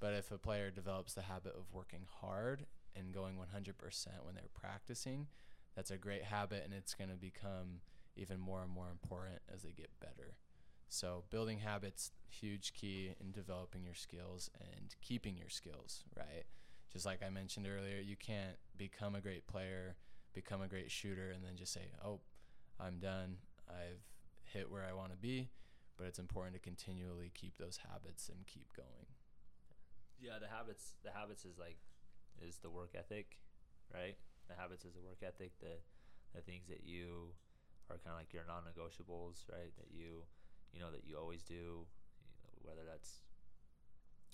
But if a player develops the habit of working hard and going 100% when they're practicing, that's a great habit and it's going to become even more and more important as they get better. So building habits huge key in developing your skills and keeping your skills, right? Just like I mentioned earlier, you can't become a great player, become a great shooter and then just say, "Oh, I'm done. I've hit where I want to be." But it's important to continually keep those habits and keep going. Yeah, the habits. The habits is like, is the work ethic, right? The habits is the work ethic. The, the things that you are kind of like your non-negotiables, right? That you, you know, that you always do. Whether that's,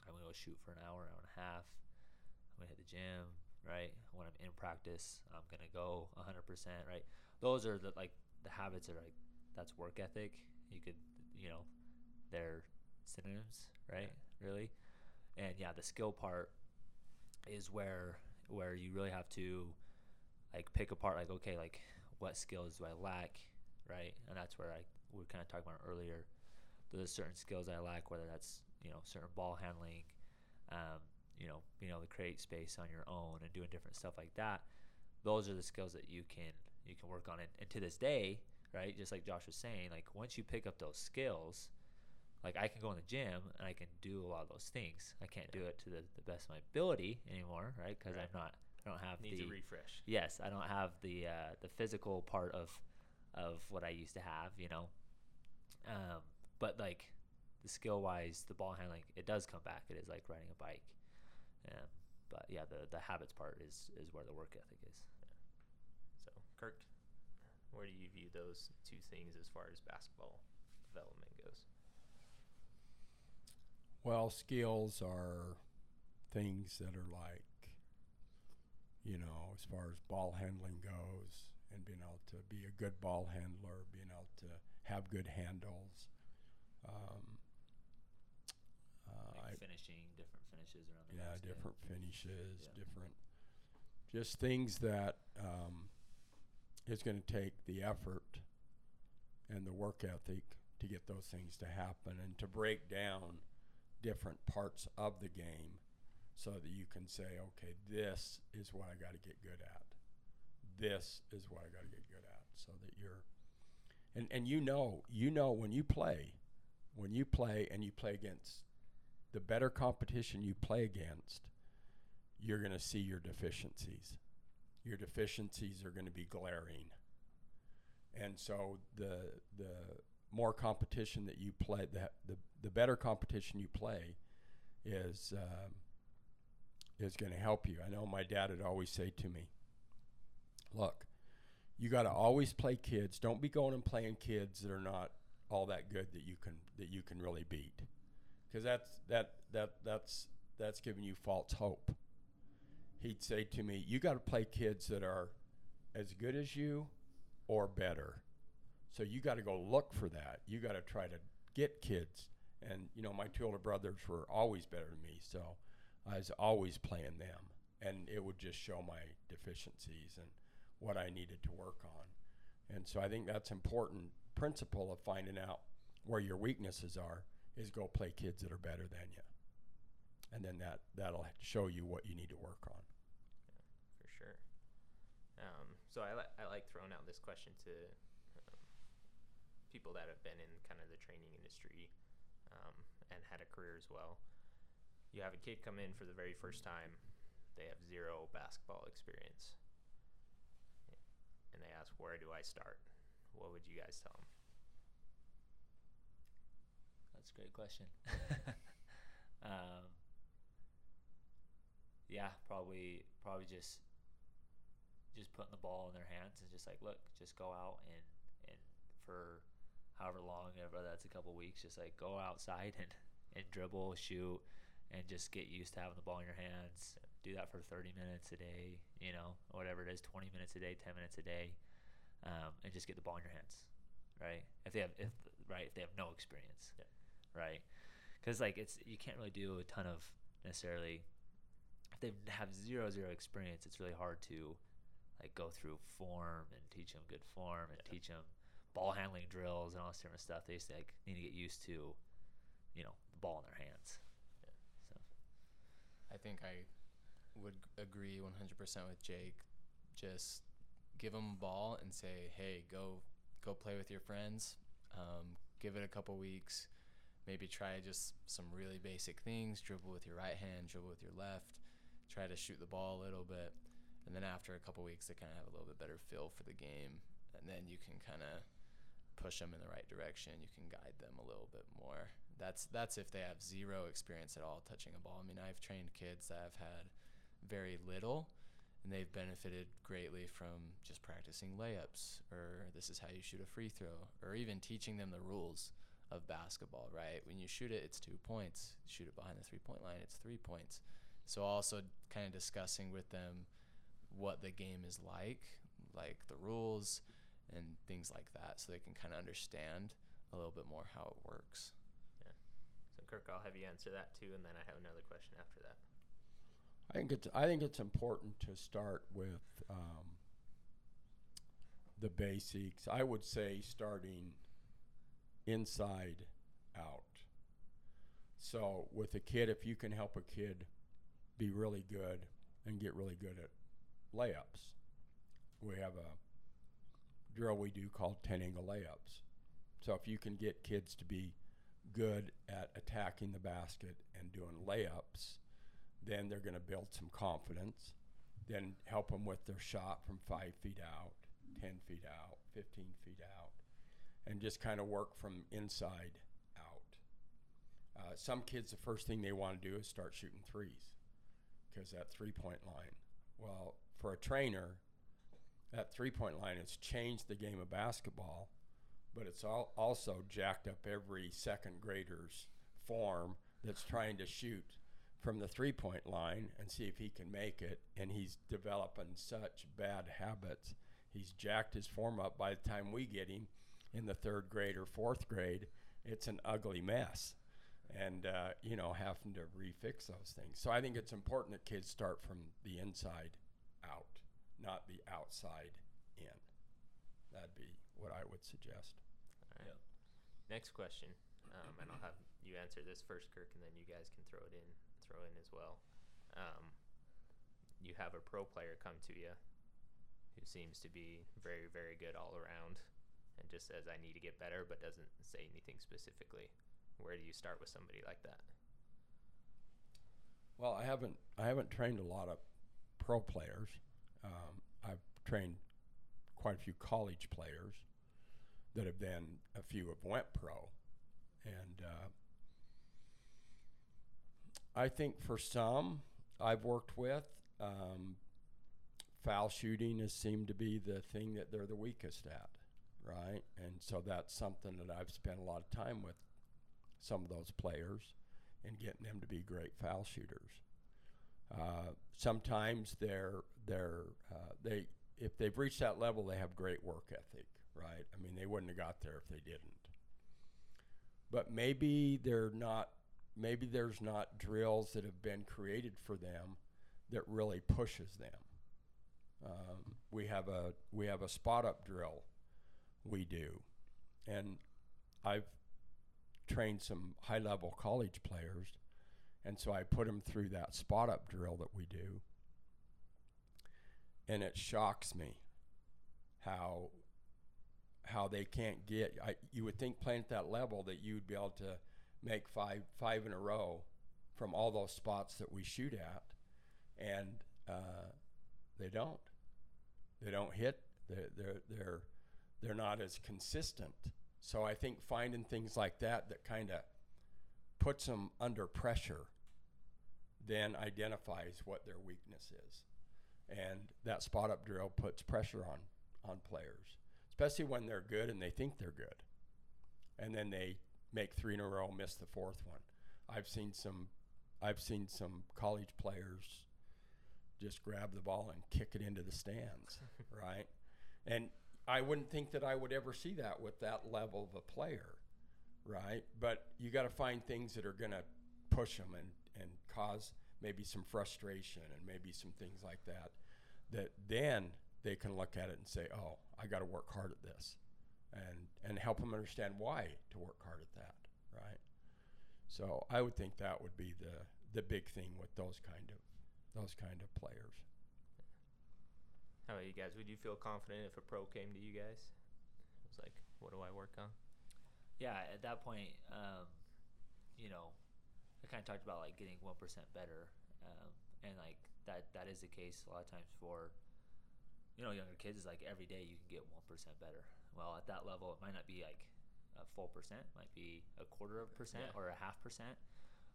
I'm gonna go shoot for an hour, hour and a half. I'm gonna hit the gym, right? When I'm in practice, I'm gonna go 100%, right? Those are the like the habits are like that's work ethic. You could, you know, they're synonyms, right? Really and yeah the skill part is where where you really have to like pick apart like okay like what skills do i lack right and that's where i we were kind of talking about earlier there's certain skills i lack whether that's you know certain ball handling um, you know being able to create space on your own and doing different stuff like that those are the skills that you can you can work on and, and to this day right just like josh was saying like once you pick up those skills like I can go in the gym and I can do a lot of those things. I can't do it to the, the best of my ability anymore, right? Because Right. I'm not. I don't have Needs the a refresh. yes. I don't have the uh, the physical part of of what I used to have. You know, um, but like the skill wise, the ball handling, it does come back. It is like riding a bike. Um, but yeah, the the habits part is is where the work ethic is. So, Kirk, where do you view those two things as far as basketball development goes? Well, skills are things that are like, you know, as far as ball handling goes, and being able to be a good ball handler, being able to have good handles. Um, Right. Finishing, different finishes around the Yeah, different finishes, Yeah. different, just things that um, is going to take the effort and the work ethic to get those things to happen and to break down different parts of the game so that you can say, okay, this is what I got to get good at. This is what I got to get good at, so that you're, and and you know, you know when you play, when you play and you play against the better competition you play against, you're going to see your deficiencies. Your deficiencies are going to be glaring. And so the the more competition that you play, the the, the better competition you play, is um, is going to help you. I know my dad would always say to me, "Look, you got to always play kids. Don't be going and playing kids that are not all that good that you can that you can really beat." Because that's that that that's that's giving you false hope. He'd say to me, "You got to play kids that are as good as you or better. So you got to go look for that. You got to try to get kids." And you know, my two older brothers were always better than me, so I was always playing them, and it would just show my deficiencies and what I needed to work on. And so I think that's important principle of finding out where your weaknesses are is go play kids that are better than you. And then that that'll show you what you need to work on. for sure. Um, so I, li- I like throwing out this question to um, people that have been in kind of the training industry um, and had a career as well. You have a kid come in for the very first time, they have zero basketball experience, and they ask, "Where do I start?" What would you guys tell them? That's a great question. (laughs) um, yeah, probably probably just just putting the ball in their hands and just like, look, just go out and and for however long, whether that's a couple weeks, just like go outside and and dribble, shoot, and just get used to having the ball in your hands. Do that for 30 minutes a day, you know, whatever it is, 20 minutes a day, 10 minutes a day, um, and just get the ball in your hands, right? If they have, if right, if they have no experience, Yeah. Right? Because like it's you can't really do a ton of necessarily. If they have zero zero experience, it's really hard to like go through form and teach them good form and Yeah. teach them ball handling drills and all this different stuff. They just like need to get used to, you know, the ball in their hands. Yeah. So I think I would agree 100% with Jake. Just give them a ball and say, "Hey, go go play with your friends. Um, give it a couple weeks. Maybe try just some really basic things. Dribble with your right hand, dribble with your left. Try to shoot the ball a little bit, and then after a couple weeks, they kind of have a little bit better feel for the game, and then you can kind of push them in the right direction. You can guide them a little bit more. That's that's if they have zero experience at all touching a ball. I mean, I've trained kids that have had very little, and they've benefited greatly from just practicing layups, or this is how you shoot a free throw, or even teaching them the rules of basketball. Right? When you shoot it, it's two points. Shoot it behind the three point line, it's three points. So also kind of discussing with them what the game is like, like the rules and things like that, so they can kind of understand a little bit more how it works. Yeah. So Kirk, I'll have you answer that too, and then I have another question after that. I think it's I think it's important to start with um, the basics. I would say starting inside out. So with a kid, if you can help a kid be really good and get really good at layups, we have a drill we do called 10 angle layups. So if you can get kids to be good at attacking the basket and doing layups, then they're going to build some confidence. Then help them with their shot from five feet out, 10 feet out, 15 feet out, and just kind of work from inside out. Uh, some kids, the first thing they want to do is start shooting threes because that three point line. Well, for a trainer, that three point line has changed the game of basketball, but it's all also jacked up every second grader's form that's trying to shoot from the three point line and see if he can make it. And he's developing such bad habits. He's jacked his form up by the time we get him in the third grade or fourth grade. It's an ugly mess. and uh, you know having to refix those things. So I think it's important that kids start from the inside out, not the outside in. That'd be what I would suggest. All right. Next question, um, and I'll have you answer this first, Kirk, and then you guys can throw it in, throw in as well. Um, you have a pro player come to you who seems to be very, very good all around, and just says, "I need to get better," but doesn't say anything specifically. Where do you start with somebody like that? Well, I haven't I haven't trained a lot of pro players. Um, I've trained quite a few college players that have then a few have went pro, and uh, I think for some I've worked with, um, foul shooting has seemed to be the thing that they're the weakest at, right? And so that's something that I've spent a lot of time with some of those players and getting them to be great foul shooters. Uh, sometimes they're they're uh, they if they've reached that level, they have great work ethic, right? I mean, they wouldn't have got there if they didn't. But maybe they're not. Maybe there's not drills that have been created for them that really pushes them. Um, we have a we have a spot up drill we do, and I've trained some high level college players, and so I put them through that spot up drill that we do, and it shocks me how how they can't get. I, you would think playing at that level that you'd be able to make five five in a row from all those spots that we shoot at, and uh, they don't. They don't hit. They're they're they're they're not as consistent. So I think finding things like that that kind of puts them under pressure then identifies what their weakness is. And that spot up drill puts pressure on on players, especially when they're good and they think they're good. And then they make three in a row, miss the fourth one. I've seen some I've seen some college players just grab the ball and kick it into the stands, (laughs) right? And I wouldn't think that I would ever see that with that level of a player, right? But you got to find things that are going to push them and, and cause maybe some frustration and maybe some things like that. That then they can look at it and say, "Oh, I got to work hard at this," and and help them understand why to work hard at that, right? So I would think that would be the the big thing with those kind of those kind of players. How about you guys? Would you feel confident if a pro came to you guys? It was like, what do I work on? Yeah, at that point, um, you know, I kind of talked about like getting one percent better, um, and like that that is the case a lot of times for you know younger kids. Is like every day you can get one percent better. Well, at that level, it might not be like a full percent, might be a quarter of a percent Yeah. or a half percent,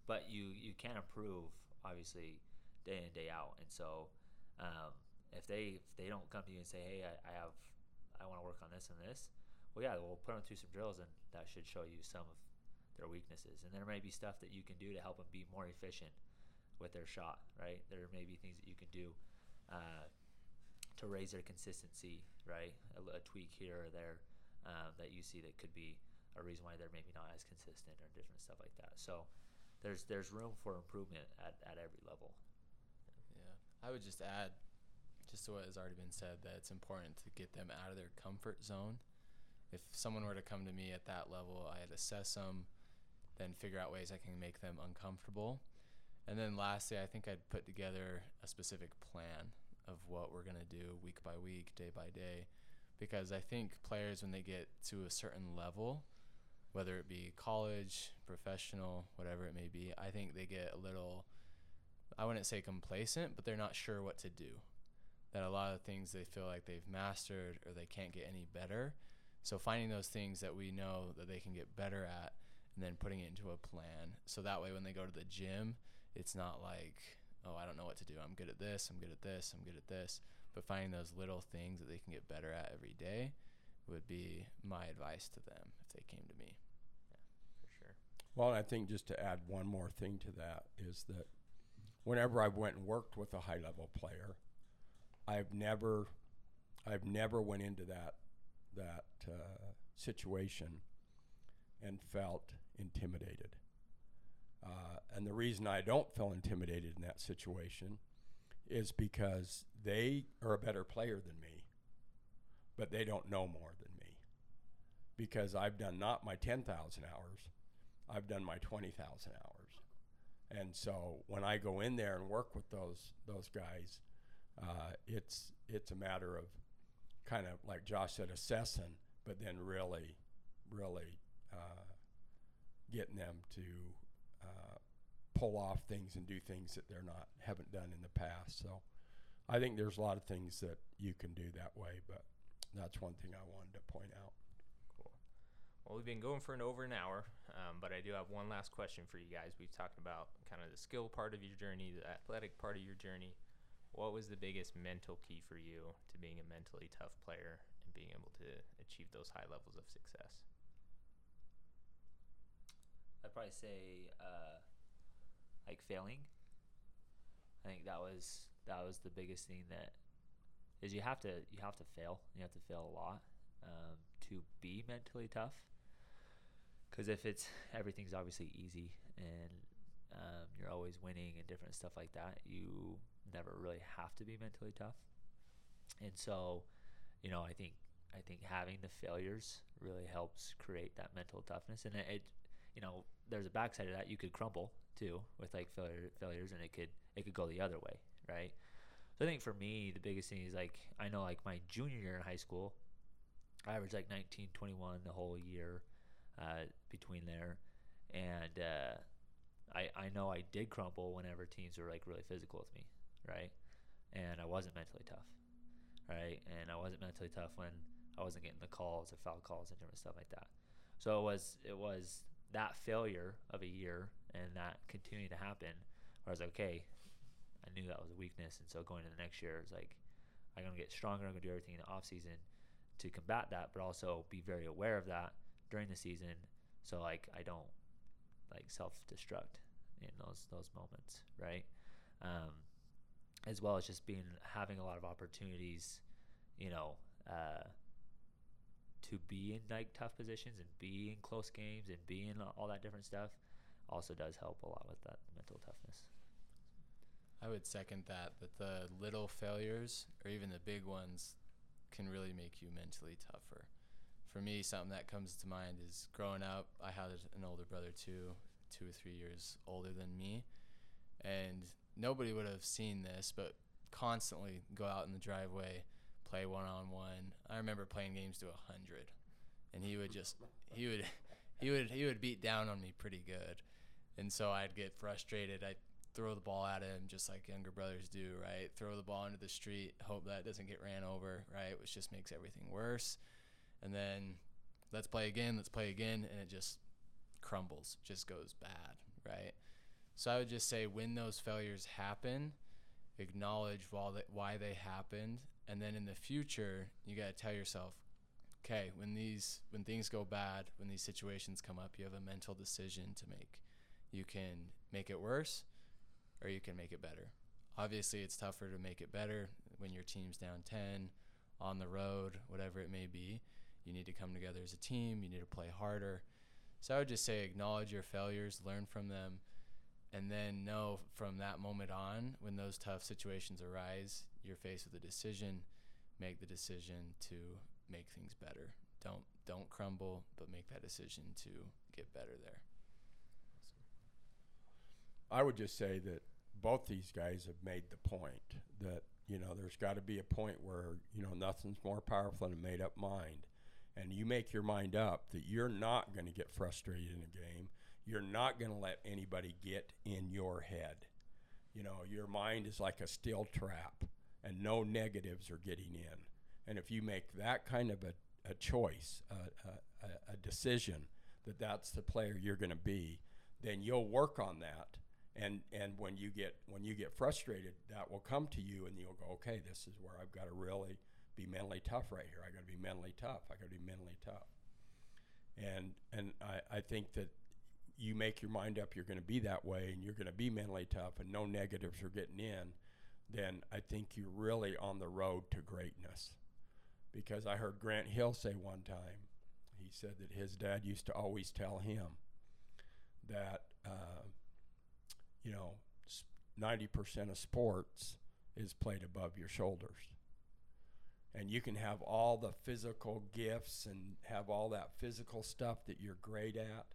but you you can improve obviously day in and day out, and so. Um, if they if they don't come to you and say, "Hey, I, I have I want to work on this and this," well, yeah, we'll put them through some drills, and that should show you some of their weaknesses. And there may be stuff that you can do to help them be more efficient with their shot, right? There may be things that you can do uh, to raise their consistency, right? A, a tweak here or there um, that you see that could be a reason why they're maybe not as consistent or different stuff like that. So there's there's room for improvement at, at every level. Yeah, I would just add, just to what has already been said, that it's important to get them out of their comfort zone. If someone were to come to me at that level, I'd assess them, then figure out ways I can make them uncomfortable. And then lastly, I think I'd put together a specific plan of what we're going to do week by week, day by day. Because I think players, when they get to a certain level, whether it be college, professional, whatever it may be, I think they get a little I wouldn't say complacent, but they're not sure what to do. That a lot of things they feel like they've mastered or they can't get any better. So finding those things that we know that they can get better at and then putting it into a plan. So that way when they go to the gym, it's not like, oh, I don't know what to do. I'm good at this, I'm good at this, I'm good at this. But finding those little things that they can get better at every day would be my advice to them if they came to me. For sure. Well, I think just to add one more thing to that is that whenever I went and worked with a high level player, I've never, I've never went into that that uh, situation and felt intimidated. Uh, and the reason I don't feel intimidated in that situation is because they are a better player than me, but they don't know more than me. Because I've done not my 10,000 hours, I've done my 20,000 hours. And so when I go in there and work with those those guys, uh, it's it's a matter of kind of like Josh said, assessing, but then really, really uh, getting them to uh, pull off things and do things that they're not haven't done in the past. So I think there's a lot of things that you can do that way, but that's one thing I wanted to point out. Cool. Well, we've been going for an over an hour, um, but I do have one last question for you guys. We've talked about kind of the skill part of your journey, the athletic part of your journey. What was the biggest mental key for you to being a mentally tough player and being able to achieve those high levels of success? I'd probably say uh, like failing. I think that was that was the biggest thing that is you have to you have to fail. You have to fail a lot um, to be mentally tough. Because if it's everything's obviously easy and um, you're always winning and different stuff like that, you never really have to be mentally tough. And so, you know, I think I think having the failures really helps create that mental toughness. And it, it you know, there's a backside of that. You could crumble too with like failure, failures, and it could it could go the other way, right? So I think for me, the biggest thing is like I know like my junior year in high school, I averaged like 19, 21 the whole year uh, between there, and uh, I I know I did crumble whenever teams were like really physical with me, right? And I wasn't mentally tough, right? And I wasn't mentally tough when I wasn't getting the calls or foul calls and different stuff like that. So it was it was that failure of a year and that continuing to happen where I was like, okay, I knew that was a weakness. And so going into the next year, it's like, I'm going to get stronger. I'm going to do everything in the off season to combat that, but also be very aware of that during the season. So like, I don't like self destruct in those, those moments. Right. Um, as well as just being, having a lot of opportunities, you know, uh, to be in like tough positions and be in close games and be in all that different stuff also does help a lot with that mental toughness. I would second that that the little failures or even the big ones can really make you mentally tougher. For me, something that comes to mind is growing up, I had an older brother too, 2 or 3 years older than me, and nobody would have seen this, but constantly go out in the driveway play one on one. I remember playing games to a hundred, and he would just he would he would he would beat down on me pretty good, and so I'd get frustrated. I'd throw the ball at him just like younger brothers do, right? Throw the ball into the street, hope that doesn't get ran over, right? Which just makes everything worse. And then let's play again, let's play again, and it just crumbles, just goes bad, right? So I would just say when those failures happen, acknowledge why they happened and then in the future you got to tell yourself okay when these when things go bad when these situations come up you have a mental decision to make. You can make it worse or you can make it better. Obviously it's tougher to make it better when your team's down 10 on the road whatever it may be. You need to come together as a team you need to play harder. So i would just say acknowledge your failures learn from them and then know from that moment on when those tough situations arise you're faced with a decision make the decision to make things better. Don't don't crumble but make that decision to get better there. I would just say that both these guys have made the point that you know there's got to be a point where you know nothing's more powerful than a made up mind. And you make your mind up that you're not going to get frustrated in a game you're not going to let anybody get in your head. You know, your mind is like a steel trap, and no negatives are getting in. And if you make that kind of a, a choice, a, a, a decision that that's the player you're going to be, then you'll work on that. And, and when you get when you get frustrated, that will come to you, and you'll go, okay, this is where I've got to really be mentally tough right here. I got to be mentally tough. I got to be mentally tough. And and I, I think that you make your mind up you're going to be that way and you're going to be mentally tough and no negatives are getting in, then I think you're really on the road to greatness. Because I heard Grant Hill say one time, he said that his dad used to always tell him that uh, you know, ninety percent of sports is played above your shoulders. And you can have all the physical gifts and have all that physical stuff that you're great at,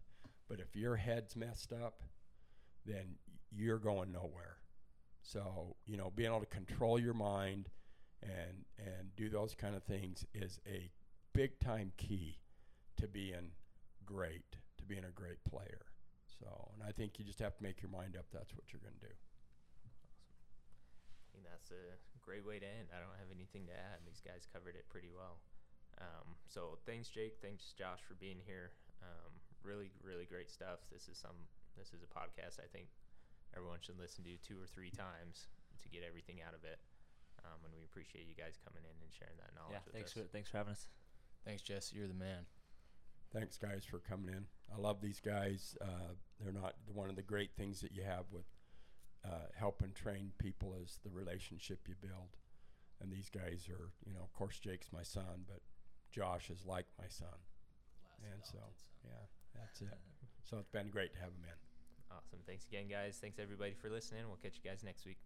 but if your head's messed up, then you're going nowhere. So, you know, being able to control your mind and and do those kind of things is a big time key to being great, to being a great player. So, and I think you just have to make your mind up that's what you're going to do. I think that's a great way to end. I don't have anything to add. These guys covered it pretty well. Um, so thanks, Jake. Thanks, Josh, for being here. Um, really, really great stuff. This is some. This is a podcast I think everyone should listen to two or three times to get everything out of it. Um, and we appreciate you guys coming in and sharing that knowledge Yeah, with thanks us. for thanks for having us. Thanks, Jesse. You're the man. Thanks, guys, for coming in. I love these guys. Uh, they're not one of the great things that you have with uh, helping train people is the relationship you build. And these guys are, you know, of course, Jake's my son, but Josh is like my son. and so, yeah, that's it. So it's been great to have him in. Awesome. Thanks again, guys. Thanks everybody for listening. We'll catch you guys next week.